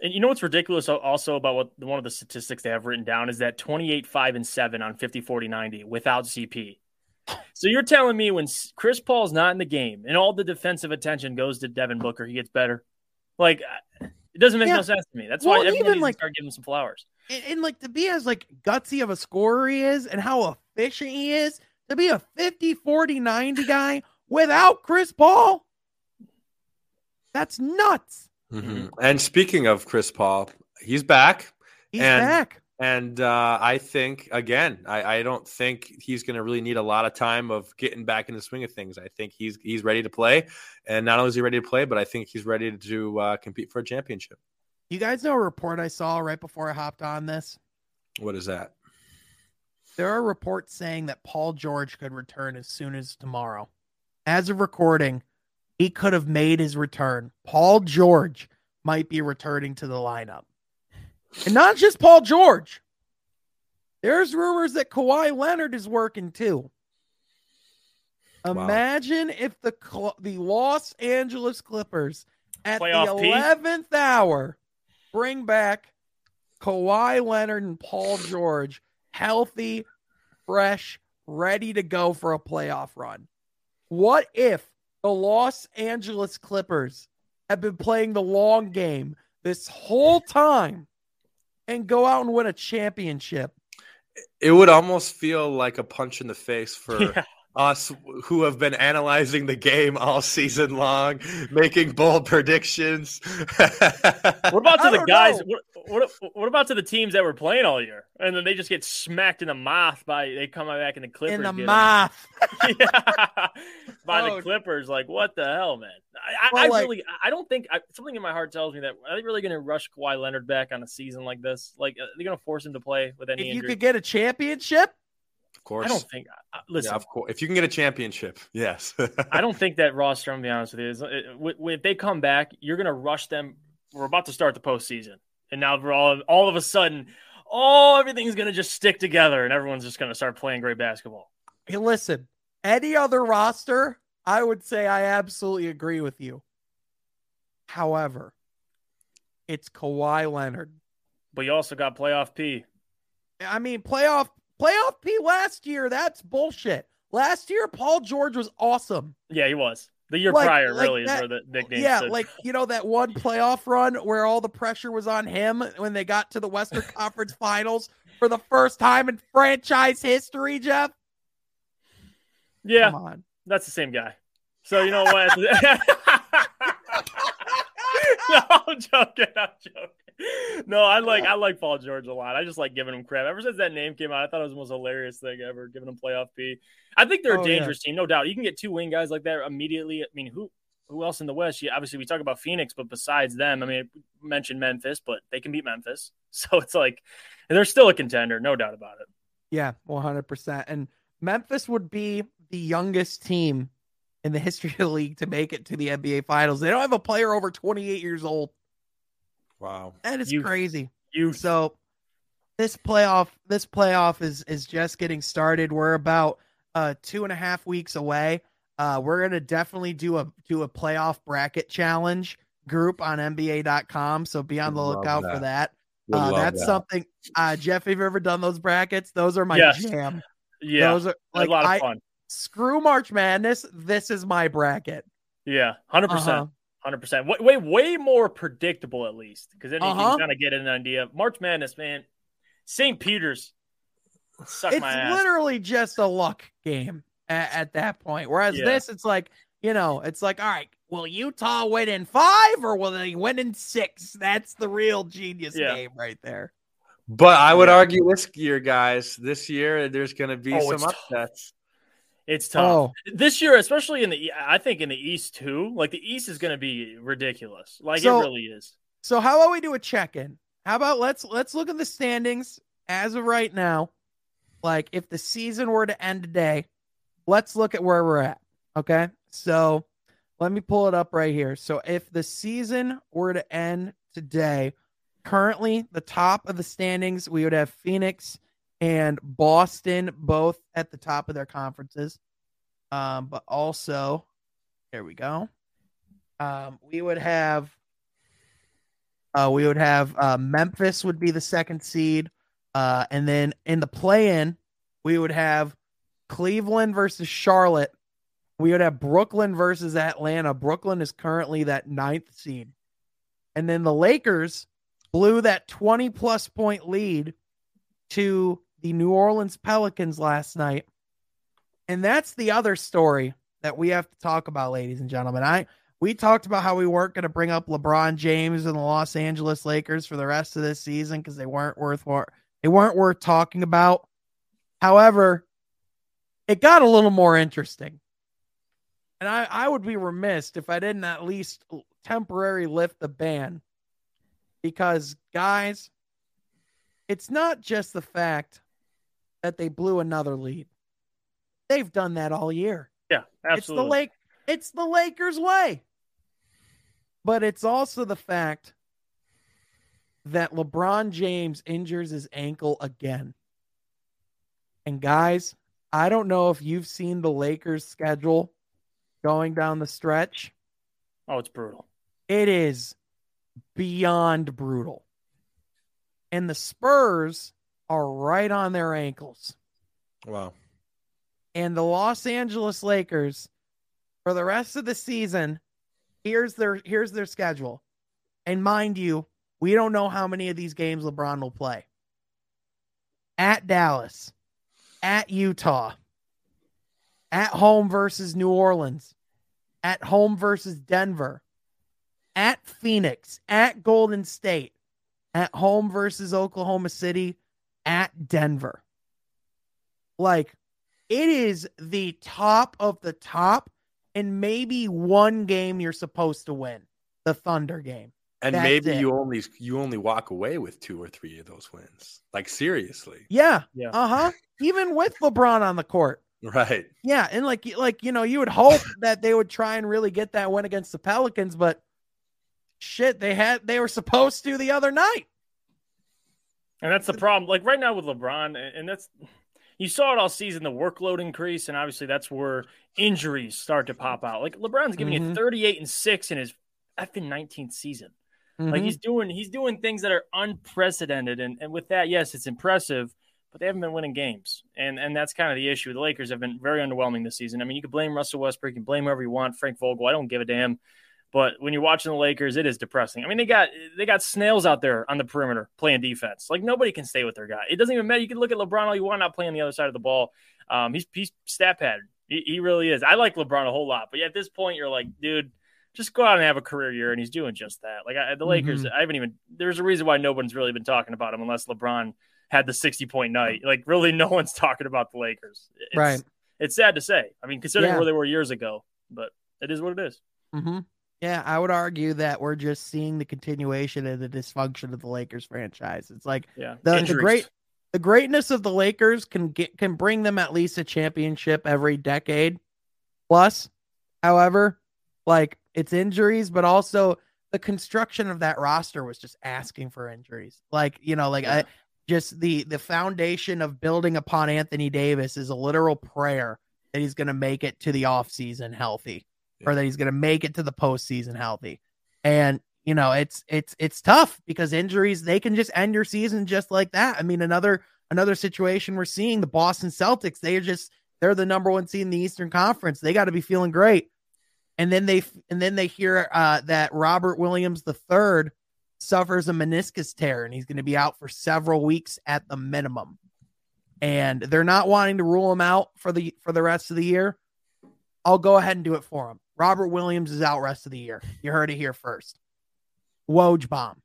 And you know what's ridiculous also about what one of the statistics they have written down is that 28, 5, and 7 on 50, 40, 90 without CP. So you're telling me when Chris Paul's not in the game and all the defensive attention goes to Devin Booker, he gets better? Like, it doesn't make Yeah. no sense to me. That's Well, why everyone even, like- to start giving him some flowers. and, and like to be as like gutsy of a scorer he is and how efficient he is to be a 50 40 90 guy without chris paul that's nuts Mhm. And speaking of Chris Paul, he's back. he's And- back And uh, I think again, I, I don't think he's going to really need a lot of time of getting back in the swing of things. I think he's he's ready to play, and not only is he ready to play, but I think he's ready to uh, compete for a championship. you guys know a report i saw right before i hopped on this What is that? there are reports saying that paul george could return as soon as tomorrow as of recording he could have made his return paul george might be returning to the lineup and not just paul george there's rumors that Kawhi Leonard is working too. Wow. Imagine if the Cl- the Los Angeles Clippers at Playoff the eleventh hour bring back Kawhi Leonard and Paul George, healthy, fresh, ready to go for a playoff run. What if the Los Angeles Clippers have been playing the long game this whole time and go out and win a championship? It would almost feel like a punch in the face for Yeah. Us who have been analyzing the game all season long, making bold predictions. What about to I the guys? What, what what about to the teams that were playing all year, and then they just get smacked in the mouth by they come back in the Clippers in the get 'em. mouth. yeah, by Oh. the Clippers. Like, what the hell, man? I, I, Well, I like- really, I don't think I, something in my heart tells me that are they really going to rush Kawhi Leonard back on a season like this? Like, are they going to force him to play with any If you injury? could get a championship, of course, I don't think. uh, Listen, yeah, of course. If you can get a championship, yes. I don't think that roster. I'm gonna be honest with you. Is, it, w- if they come back, you're gonna rush them. We're about to start the postseason, and now we're all all of a sudden, all oh, everything's gonna just stick together, and everyone's just gonna start playing great basketball. hey, listen, any other roster, I would say I absolutely agree with you. However, it's Kawhi Leonard, but you also got playoff P. I mean, playoff playoff P last year. That's bullshit. Last year, Paul George was awesome. Yeah, he was. The year like, prior, like really, that, is where the nickname. Yeah, stood. like you know that one playoff run where all the pressure was on him when they got to the Western Conference Finals for the first time in franchise history. Jeff. Yeah, that's the same guy. So you know what? no, I'm joking. I'm joking. no, I like I like Paul George a lot. I just like giving him crap. Ever since that name came out, I thought it was the most hilarious thing ever. Giving him playoff P. I think they're oh, a dangerous yeah. team, no doubt. You can get two wing guys like that immediately. I mean, who who else in the West? Yeah, obviously we talk about Phoenix, but besides them, I mean, mentioned Memphis, but they can beat Memphis. So it's like they're still a contender, no doubt about it. Yeah, one hundred percent. And Memphis would be the youngest team in the history of the league to make it to the NBA Finals. They don't have a player over twenty eight years old. Wow. That is you, crazy. You so this playoff this playoff is is just getting started. We're about uh two and a half weeks away. Uh we're gonna definitely do a do a playoff bracket challenge group on NBA.com. So be on the lookout that. for that. Uh, that's that. something uh Jeff, have you ever done those brackets? Those are my yes. jam. Yeah. Those are like a lot of I, fun. Screw March Madness. This is my bracket. Yeah, 100 uh-huh. percent hundred percent. Way, way, way more predictable at least because then uh-huh. you can kind of get an idea. March Madness, man. St. Peter's. it's literally just a luck game at, at that point. Whereas yeah. this, it's like you know, it's like all right, will Utah win in five or will they win in six? That's the real genius yeah. game right there. But I would argue this year, guys, this year there's going to be oh, some upsets. It's tough oh. this year, especially in the. I think in the East too. Like the East is going to be ridiculous. Like so, it really is. So how about we do a check in? How about let's let's look at the standings as of right now. Like if the season were to end today, let's look at where we're at. Okay, so let me pull it up right here. So if the season were to end today, currently the top of the standings, we would have Phoenix and Boston both at the top of their conferences. Um, but also, here we go. Um, we would have uh, we would have uh, Memphis would be the second seed, uh, and then in the play-in, we would have Cleveland versus Charlotte. We would have Brooklyn versus Atlanta. Brooklyn is currently that ninth seed, and then the Lakers blew that twenty plus point lead to the New Orleans Pelicans last night. And that's the other story that we have to talk about, ladies and gentlemen. I we talked about how we weren't going to bring up LeBron James and the Los Angeles Lakers for the rest of this season because they weren't worth they weren't worth talking about. However, it got a little more interesting. And I, I would be remiss if I didn't at least temporarily lift the ban. Because, guys, it's not just the fact that they blew another lead. They've done that all year. Yeah, absolutely. It's the Lake it's the Lakers way. But it's also the fact that LeBron James injures his ankle again. And guys, I don't know if you've seen the Lakers schedule going down the stretch. Oh, it's brutal. It is beyond brutal. And the Spurs are right on their ankles. Wow. And the Los Angeles Lakers for the rest of the season, here's their here's their schedule. And mind you, we don't know how many of these games LeBron will play. At Dallas, at Utah, at home versus New Orleans, at home versus Denver, at Phoenix, at Golden State, at home versus Oklahoma City, at Denver. Like it is the top of the top, and maybe one game you're supposed to win, the Thunder game. And That's maybe it. you only you only walk away with two or three of those wins. Like seriously. Yeah. Yeah. Uh-huh. Even with LeBron on the court. Right. Yeah, and like like you know, you would hope that they would try and really get that win against the Pelicans, but shit, they had they were supposed to the other night. And that's the problem. Like right now with LeBron, and that's you saw it all season, the workload increase, and obviously that's where injuries start to pop out. Like LeBron's giving mm-hmm. you 38 and 6 in his effing 19th season. Mm-hmm. Like he's doing he's doing things that are unprecedented, and and with that, yes, it's impressive, but they haven't been winning games, and and that's kind of the issue. The Lakers have been very underwhelming this season. I mean, you can blame Russell Westbrook, you can blame whoever you want, Frank Vogel. I don't give a damn. But when you're watching the Lakers, it is depressing. I mean, they got they got snails out there on the perimeter playing defense. Like nobody can stay with their guy. It doesn't even matter. You can look at LeBron all you want, not playing the other side of the ball. Um, he's he's stat pattern. He, he really is. I like LeBron a whole lot, but at this point, you're like, dude, just go out and have a career year, and he's doing just that. Like I, the Lakers, mm-hmm. I haven't even. There's a reason why no one's really been talking about him unless LeBron had the 60 point night. Like really, no one's talking about the Lakers. It's, right. It's sad to say. I mean, considering yeah. where they were years ago, but it is what it is. Mm-hmm. Yeah, I would argue that we're just seeing the continuation of the dysfunction of the Lakers franchise. It's like yeah. the, the great the greatness of the Lakers can get can bring them at least a championship every decade plus. However, like it's injuries, but also the construction of that roster was just asking for injuries. Like, you know, like yeah. I just the the foundation of building upon Anthony Davis is a literal prayer that he's going to make it to the offseason healthy yeah. or that he's going to make it to the postseason healthy. And you know, it's it's it's tough because injuries they can just end your season just like that. I mean, another another situation we're seeing the Boston Celtics, they are just they're the number one seed in the Eastern Conference. They got to be feeling great. And then they and then they hear uh, that Robert Williams the third suffers a meniscus tear and he's going to be out for several weeks at the minimum. And they're not wanting to rule him out for the for the rest of the year. I'll go ahead and do it for him. Robert Williams is out rest of the year. You heard it here first. Woj bomb.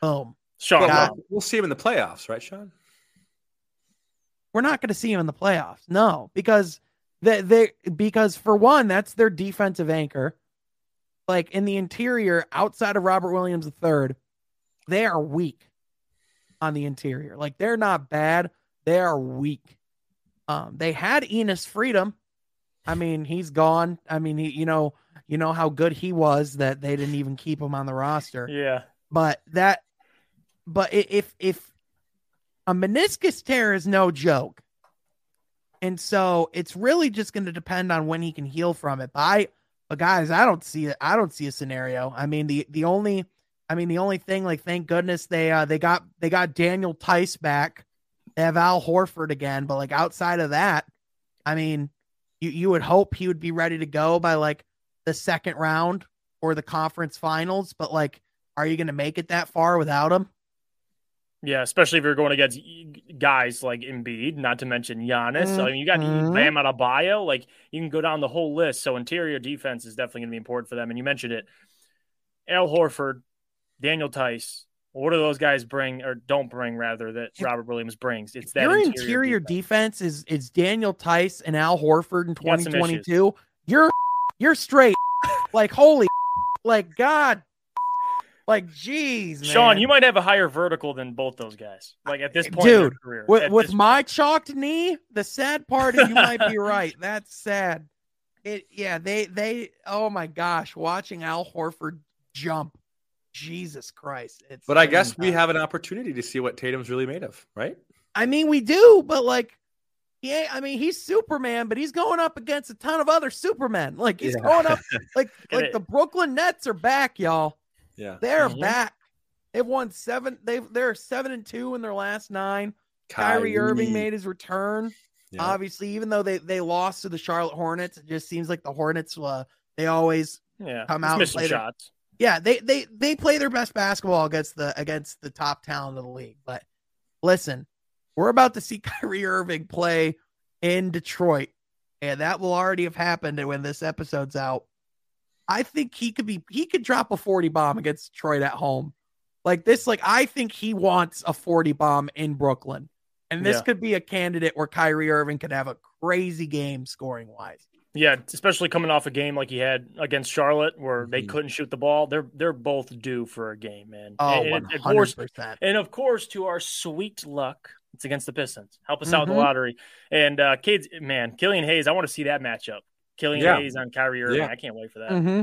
Boom. Sean, well, we'll see him in the playoffs, right, Sean? We're not going to see him in the playoffs. No, because they, they because for one, that's their defensive anchor. Like in the interior, outside of Robert Williams III, they are weak on the interior. Like they're not bad, they are weak. Um, they had Enes Freedom, I mean, he's gone. I mean, he, you know, you know how good he was that they didn't even keep him on the roster. Yeah. But that, but if if a meniscus tear is no joke, and so it's really just going to depend on when he can heal from it. But I, but guys, I don't see it. I don't see a scenario. I mean, the the only, I mean, the only thing, like, thank goodness they uh they got they got Daniel Theis back. They have Al Horford again, but like outside of that, I mean, you you would hope he would be ready to go by like the second round or the conference finals, but like, are you going to make it that far without him? Yeah, especially if you're going against guys like Embiid, not to mention Giannis. Mm-hmm. So I mean, you got mm-hmm. Bam Adebayo. Like you can go down the whole list. So interior defense is definitely going to be important for them. And you mentioned it, Al Horford, Daniel Theis, what do those guys bring or don't bring rather that Robert Williams brings? It's that your interior, interior defense. defense. is is Daniel Theis and Al Horford in 2022. You're you're straight. like holy like God. Like geez, Sean, you might have a higher vertical than both those guys. Like at this point Dude, career, With, with my chalked knee, the sad part is you might be right. That's sad. It yeah, they they oh my gosh, watching Al Horford jump Jesus Christ. It's but I guess we have an opportunity to see what Tatum's really made of, right? I mean, we do, but like, yeah, I mean, he's Superman, but he's going up against a ton of other Supermen. Like he's yeah. going up, like like the Brooklyn Nets are back, y'all. Yeah, they're mm-hmm. back. They've won seven. They've they're seven and two in their last nine. Kyrie, Kyrie Irving made his return. Yeah. Obviously, even though they they lost to the Charlotte Hornets, it just seems like the Hornets. Uh, they always yeah come out and play shots yeah, they they they play their best basketball against the against the top talent of the league. But listen, we're about to see Kyrie Irving play in Detroit, and that will already have happened when this episode's out. I think he could be he could drop a 40 bomb against Detroit at home. Like this, like I think he wants a 40 bomb in Brooklyn. And this yeah. could be a candidate where Kyrie Irving could have a crazy game scoring wise. Yeah, especially coming off a game like he had against Charlotte where mm-hmm. they couldn't shoot the ball. They're they're both due for a game, man. Oh, and, 100%. Of course, and of course, to our sweet luck, it's against the Pistons. Help us mm-hmm. out with the lottery. And uh kids, man, Killian Hayes, I want to see that matchup. Killian yeah. Hayes on Kyrie Irving. Yeah. I can't wait for that. Mm-hmm.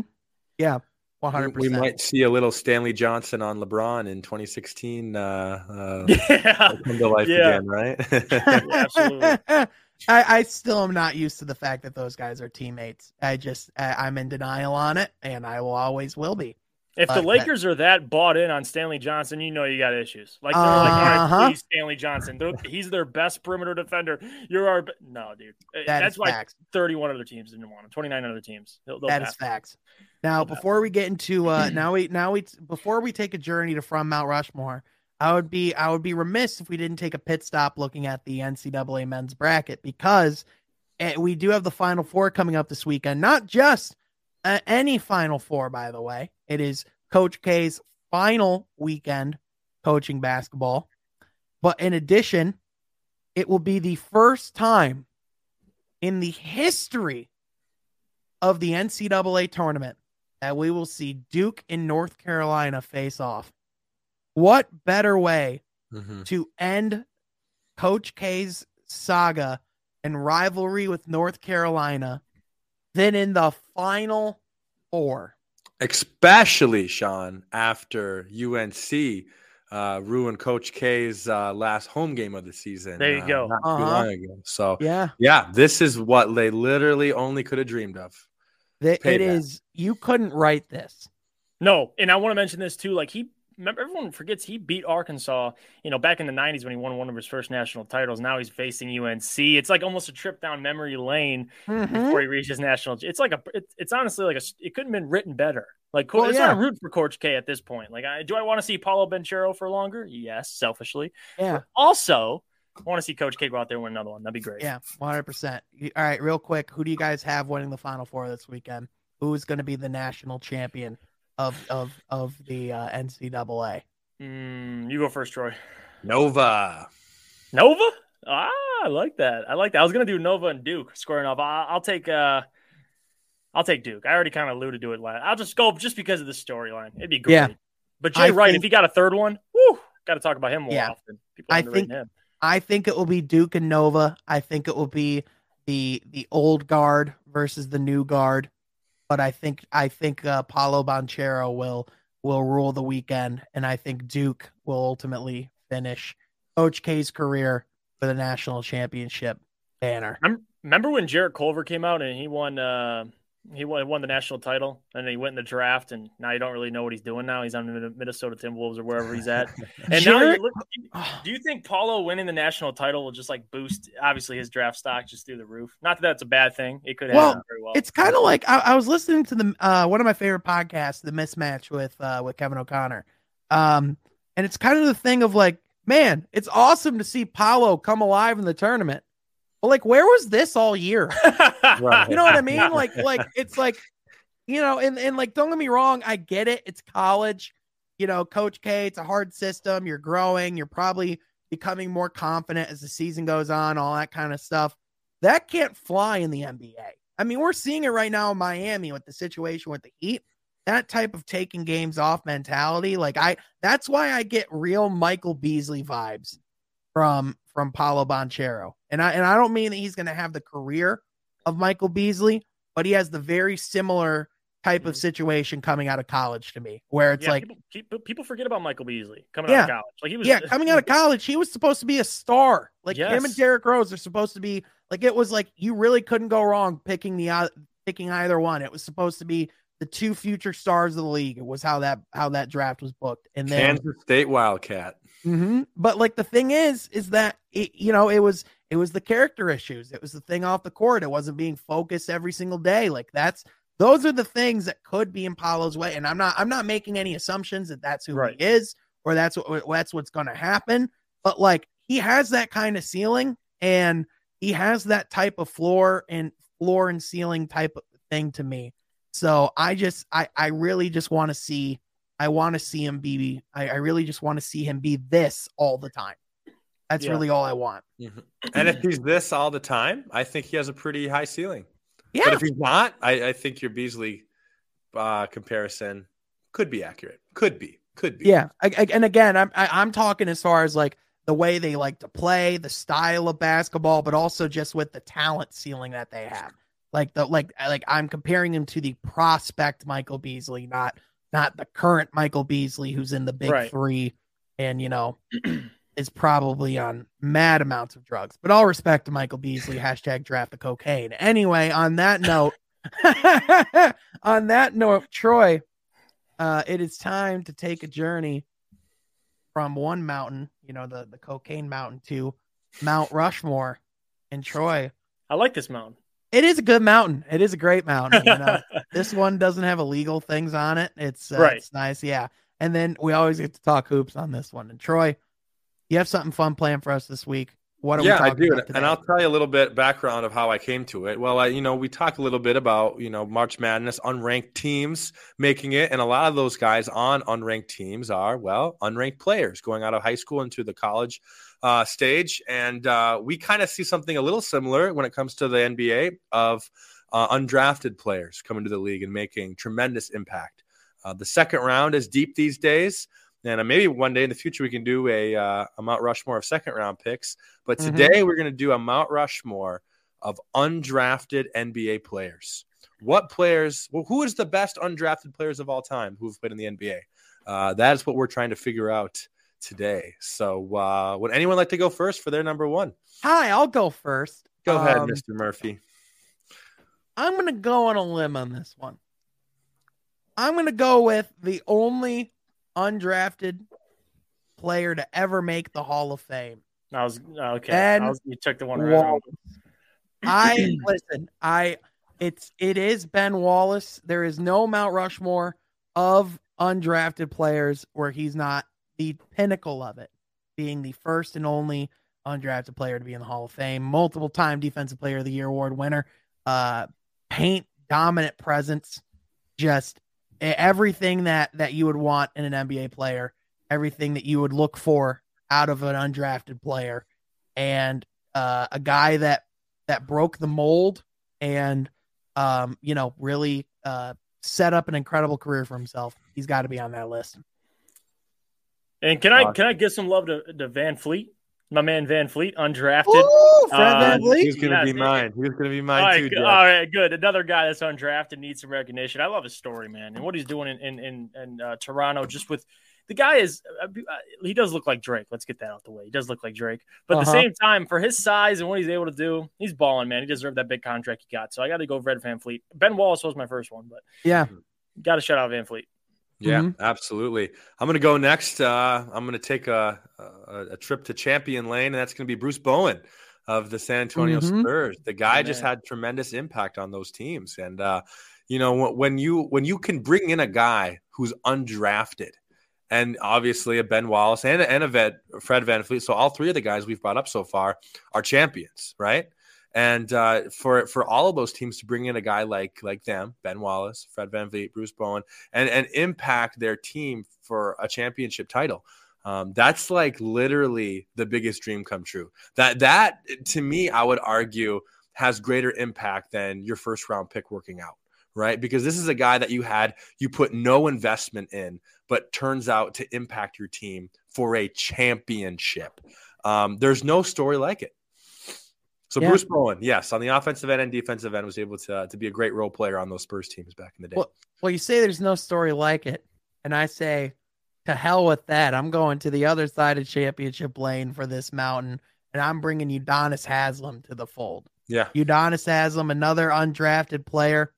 Yeah. 100%. We might see a little Stanley Johnson on LeBron in 2016. Uh, uh, yeah. Come to life yeah. again, right? yeah, absolutely. I, I still am not used to the fact that those guys are teammates. I just I, I'm in denial on it, and I will always will be. If the But- Lakers are that bought in on Stanley Johnson, you know you got issues. Like they're like, all right, Uh-huh. please, Stanley Johnson. They're- he's their best perimeter defender. You're our no, dude. Uh, That That's why facts. 31 other teams didn't want him. 29 other teams. They'll, they'll That is pass. facts. Now, They'll pass. before we get into uh now we now we before we take a journey to from Mount Rushmore, I would be I would be remiss if we didn't take a pit stop looking at the NCAA men's bracket because eh, we do have the Final Four coming up this weekend. Not just uh, any Final Four, by the way. It is Coach K's final weekend coaching basketball, but in addition, it will be the first time in the history of the NCAA tournament that we will see Duke and North Carolina face off. What better way Mhm. to end Coach K's saga and rivalry with North Carolina than in the final four? especially Sean after UNC uh, ruined Coach K's uh, last home game of the season. There you uh, go. Uh-huh. ago. So Yeah, yeah, this is what they literally only could have dreamed of. th- it Payback. is. You couldn't write this. No, and I want to mention this too. Like he, remember, everyone forgets he beat Arkansas. You know, back in the '90s when he won one of his first national titles. Now he's facing UNC. It's like almost a trip down memory lane Mhm. before he reaches national. It's like a. It's, it's honestly like a. It couldn't have been written better. Like, Well, it's yeah. not a root for Coach K at this point. Like, I, do I want to see Paolo Banchero for longer? Yes, selfishly. Yeah, Also, I want to see Coach K go out there and win another one. That'd be great. yeah, one hundred percent. All right, real quick, who do you guys have winning the Final Four this weekend? Who's going to be the national champion of of of the uh, NCAA? Mm, you go first, Troy. Nova. Nova? Ah, I like that. I like that. I was gonna do Nova and Duke squaring off. I, I'll take uh, I'll take Duke. I already kind of alluded to it last. I'll just go just because of the storyline. It'd be great. Yeah. But Jay I Wright, think- if he got a third one, whoo, got to talk about him more Yeah. often. People I think- him. I think it will be Duke and Nova. I think it will be the the old guard versus the new guard. But I think I think uh, Paolo Banchero will will rule the weekend, and I think Duke will ultimately finish Coach K's career for the national championship banner. Rem- Remember when Jarrett Culver came out and he won? Uh, he won, won the national title, and he went in the draft, and now you don't really know what he's doing. Now he's on the Minnesota Timberwolves or wherever he's at. And now you look, do you think Paolo winning the national title will just like boost obviously his draft stock just through the roof? Not that that's a bad thing. It could Well, happen very well. It's kind of like I, I was listening to the uh, one of my favorite podcasts, The Mismatch with uh, with Kevin O'Connor, um, and it's kind of the thing of like, man, it's awesome to see Paolo come alive in the tournament. But like, where was this all year? Right. You know what I mean? Like, like it's like, you know, and and like, don't get me wrong, I get it. It's college, you know, Coach K. It's a hard system. You're growing. You're probably becoming more confident as the season goes on. All that kind of stuff. That can't fly in the NBA. I mean, we're seeing it right now in Miami with the situation with the Heat. That type of taking games off mentality, like I, that's why I get real Michael Beasley vibes from from Paolo Banchero, and I and I don't mean that he's going to have the career of Michael Beasley, but he has the very similar type of Mhm. situation coming out of college to me, where it's Yeah, like, people, people, people forget about Michael Beasley coming Yeah. out of college. Like he was, yeah, coming out of college, he was supposed to be a star. Like him and Yes. Derrick Rose are supposed to be like it was like you really couldn't go wrong picking the uh, picking either one. It was supposed to be the two future stars of the league. It was how that how that draft was booked, and then Kansas State Wildcat. hmm But like the thing is, is that it, you know, it was it was the character issues. It was the thing off the court. It wasn't being focused every single day. Like that's those are the things that could be in Paolo's way. And I'm not I'm not making any assumptions that that's who Right. he is or that's what that's what's going to happen. But like he has that kind of ceiling and he has that type of floor and floor and ceiling type of thing to me. So I just I I really just want to see I want to see him be I, I really just want to see him be this all the time. That's Yeah. really all I want. Mhm. And if he's this all the time, I think he has a pretty high ceiling. Yeah. But if he's not, I, I think your Beasley uh, comparison could be accurate. Could be. Could be. Yeah. I, I- and again, I'm I, I'm talking as far as like the way they like to play, the style of basketball, but also just with the talent ceiling that they have. Like the like like I'm comparing him to the prospect Michael Beasley, not not the current Michael Beasley who's in the big Right. three and you know is probably on mad amounts of drugs. But all respect to Michael Beasley, hashtag draft the cocaine. Anyway, on that note, on that note, Troy, uh, it is time to take a journey from one mountain, you know, the, the cocaine mountain, to Mount Rushmore in Troy. I like this mountain. It is a good mountain. It is a great mountain. You know? this one doesn't have illegal things on it. It's uh, Right. It's nice, yeah. And then we always get to talk hoops on this one. And Troy, you have something fun planned for us this week. What are yeah, I do, and I'll tell you a little bit background of how I came to it. Well, I, you know, we talk a little bit about you know March Madness, unranked teams making it, and a lot of those guys on unranked teams are well unranked players going out of high school into the college uh, stage, and uh, we kind of see something a little similar when it comes to the NBA of uh, undrafted players coming to the league and making tremendous impact. Uh, the second round is deep these days. And uh, maybe one day in the future we can do a, uh, a Mount Rushmore of second round picks. But Mhm. today we're going to do a Mount Rushmore of undrafted NBA players. What players? Well, who is the best undrafted players of all time who have played in the NBA? Uh, that is what we're trying to figure out today. So, uh, would anyone like to go first for their number one? Hi, I'll go first. Go ahead, Um, Mr. Murphy. I'm going to go on a limb on this one. I'm going to go with the only undrafted player to ever make the Hall of Fame. I was okay. And I was, you took the one right. I listen. I it's it is Ben Wallace. There is no Mount Rushmore of undrafted players where he's not the pinnacle of it, being the first and only undrafted player to be in the Hall of Fame, multiple time Defensive Player of the Year award winner, uh, paint dominant presence, just everything that that you would want in an NBA player, everything that you would look for out of an undrafted player, and uh, a guy that that broke the mold and um, you know really uh, set up an incredible career for himself. He's got to be on that list. And can I can I give some love to, to VanVleet, my man VanVleet, undrafted. Ooh, Fred Uh, VanVleet. He's going to yes, be it- mine. He's going to be mine right, too. Jeff. all right, good. Another guy that's undrafted needs some recognition. I love his story, man, and what he's doing in in in, in uh, Toronto. Just with the guy is uh, uh, he does look like Drake. Let's get that out the way. He does look like Drake, but at the Uh-huh. same time, for his size and what he's able to do, he's balling, man. He deserved that big contract he got. So I got to go Red VanVleet. Ben Wallace was my first one, but Yeah, got to shout out VanVleet. Yeah, Mhm. absolutely. I'm going to go next. Uh, I'm going to take a, a, a trip to champion lane, and that's going to be Bruce Bowen of the San Antonio Mhm. Spurs. The guy just had tremendous impact on those teams, and uh, you know when you when you can bring in a guy who's undrafted, and obviously a Ben Wallace and a, and a vet, Fred VanVleet. So all three of the guys we've brought up so far are champions, right? And uh, for for all of those teams to bring in a guy like like them, Ben Wallace, Fred Van Bruce Bowen, and and impact their team for a championship title. Um, that's like literally the biggest dream come true. That that to me, I would argue, has greater impact than your first round pick working out, right? Because this is a guy that you had you put no investment in, but turns out to impact your team for a championship. Um, there's no story like it. So Yeah. Bruce Bowen, yes, on the offensive end and defensive end, was able to to be a great role player on those Spurs teams back in the day. Well, well, you say there's no story like it, and I say, to hell with that. I'm going to the other side of championship lane for this mountain, and I'm bringing Udonis Haslem to the fold. yeah, Udonis Haslem, another undrafted player,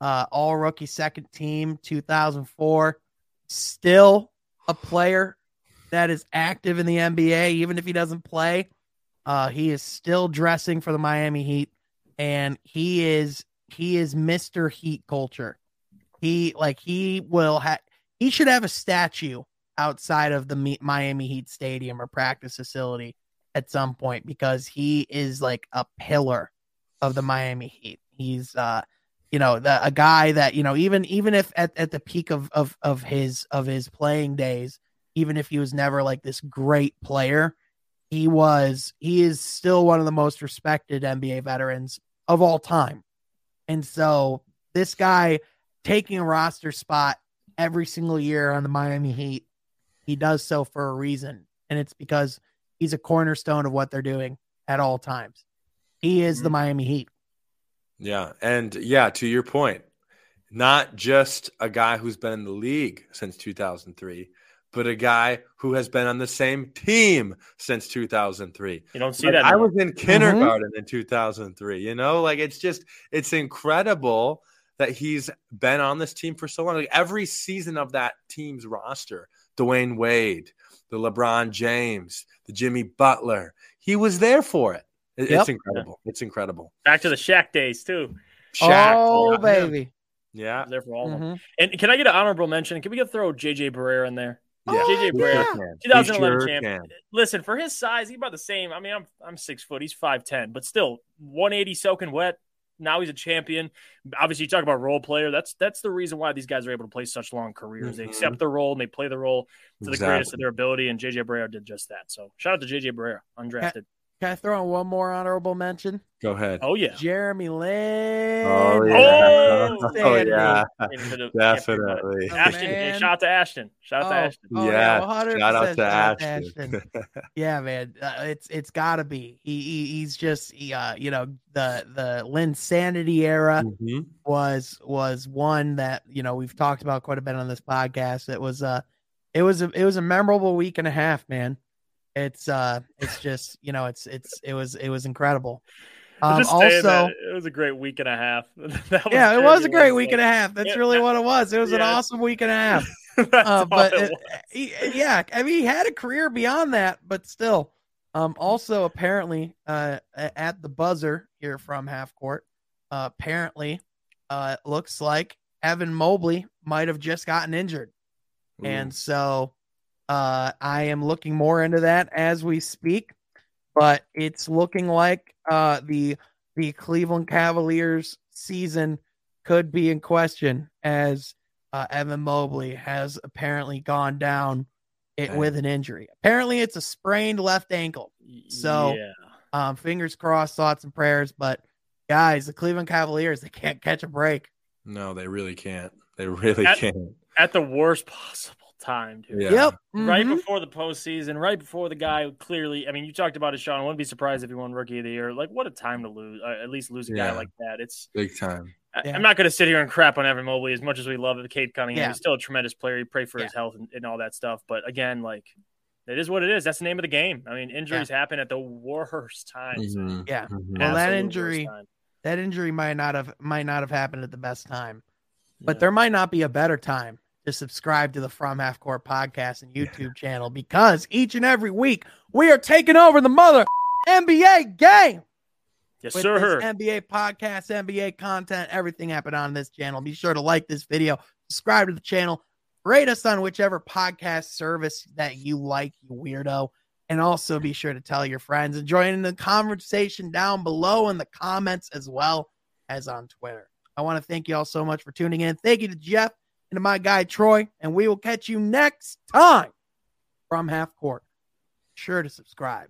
uh, all rookie second team, 2004. Still a player that is active in the NBA, even if he doesn't play. Uh, he is still dressing for the Miami Heat, and he is he is Mister Heat culture. He like he will have he should have a statue outside of the Miami Heat stadium or practice facility at some point because he is like a pillar of the Miami Heat. He's uh you know the, a guy that you know even even if at, at the peak of of of his of his playing days even if he was never like this great player he was he is still one of the most respected NBA veterans of all time. And so this guy taking a roster spot every single year on the Miami Heat, he does so for a reason. And it's because he's a cornerstone of what they're doing at all times. He is the mm-hmm. Miami Heat. yeah, and yeah, to your point, not just a guy who's been in the league since 2003, but a guy who has been on the same team since 2003. You don't see Like, that. I was in kindergarten in 2003. You know, like it's just it's incredible that he's been on this team for so long. Like every season of that team's roster, Dwyane Wade, the LeBron James, the Jimmy Butler, he was there for it. It- Yep. It's incredible. It's incredible. Back to the Shaq days too. Shaq, oh yeah. baby. Yeah. There for all of them. Mhm. And can I get an honorable mention? Can we get throw JJ Barea in there? Yeah. Oh, JJ He Barea. yeah. sure can. He 2011 sure champ. can. Listen, for his size, he's about the same. I mean, I'm I'm six foot. He's five ten, but still 180 soaking wet. Now he's a champion. Obviously, you talk about role player. That's that's the reason why these guys are able to play such long careers. They Mhm. accept the role and they play the role to the greatest of their ability. And JJ Barea did just that. So shout out to JJ Barea, undrafted. Can I throw in one more honorable mention? Go ahead. Oh yeah, Jeremy Lin. Oh, yeah. Oh, Sandy. yeah. Can't forget about it. Definitely. Oh, Ashton, man. shout out to Ashton. Shout out to Oh. Ashton. Oh, yeah. yeah, Shout out to shout out Ashton. Yeah, man, uh, it's it's got to be. He, he he's just he, uh you know the the Lin Sanity era Mhm. was was one that you know we've talked about quite a bit on this podcast. It was uh it was a it was a memorable week and a half, man. It's uh it's just you know it's it's it was it was incredible. Um, also, it was a great week and a half. That yeah, it was a great week and a half. That's Yeah, really what it was. It was an awesome week and a half. Uh, but it it- he, yeah, I mean, he had a career beyond that, but still. Um, also, apparently, uh, at the buzzer here from half court, uh, apparently, uh, it looks like Evan Mobley might have just gotten injured, and so, uh, I am looking more into that as we speak. But it's looking like uh the the Cleveland Cavaliers season could be in question as uh, Evan Mobley has apparently gone down it Okay. with an injury. Apparently, it's a sprained left ankle. So- yeah. Um, fingers crossed, thoughts and prayers. But guys, the Cleveland Cavaliers they can't catch a break. No, they really can't. They really At- can't. at the worst possible time, dude. Yeah. Yep, Right Mhm. before the postseason, right before the guy clearly. I mean, you talked about it, Sean. I wouldn't be surprised if he won Rookie of the Year. Like, what a time to lose. Uh, at least lose a Yeah. guy like that. It's. Big time. I, Yeah. I'm not going to sit here and crap on Evan Mobley as much as we love it. Cade Cunningham. Yeah. He's still a tremendous player. You pray for his health and, and all that stuff. But again, like, it is what it is. That's the name of the game. I mean, injuries happen at the worst times. Mhm. Yeah. Mhm. Well, that injury- That injury might not have might not have happened at the best time, but Yeah. there might not be a better time to subscribe to the From Half Court podcast and YouTube channel because each and every week we are taking over the mother NBA game. yes, with sir. this NBA podcast, NBA content, everything happened on this channel. Be sure to like this video, subscribe to the channel, rate us on whichever podcast service that you like, you weirdo. And also be sure to tell your friends and join in the conversation down below in the comments as well as on Twitter. I want to thank you all so much for tuning in. Thank you to Jeff and to my guy Troy, and we will catch you next time from Half Court. Sure to subscribe.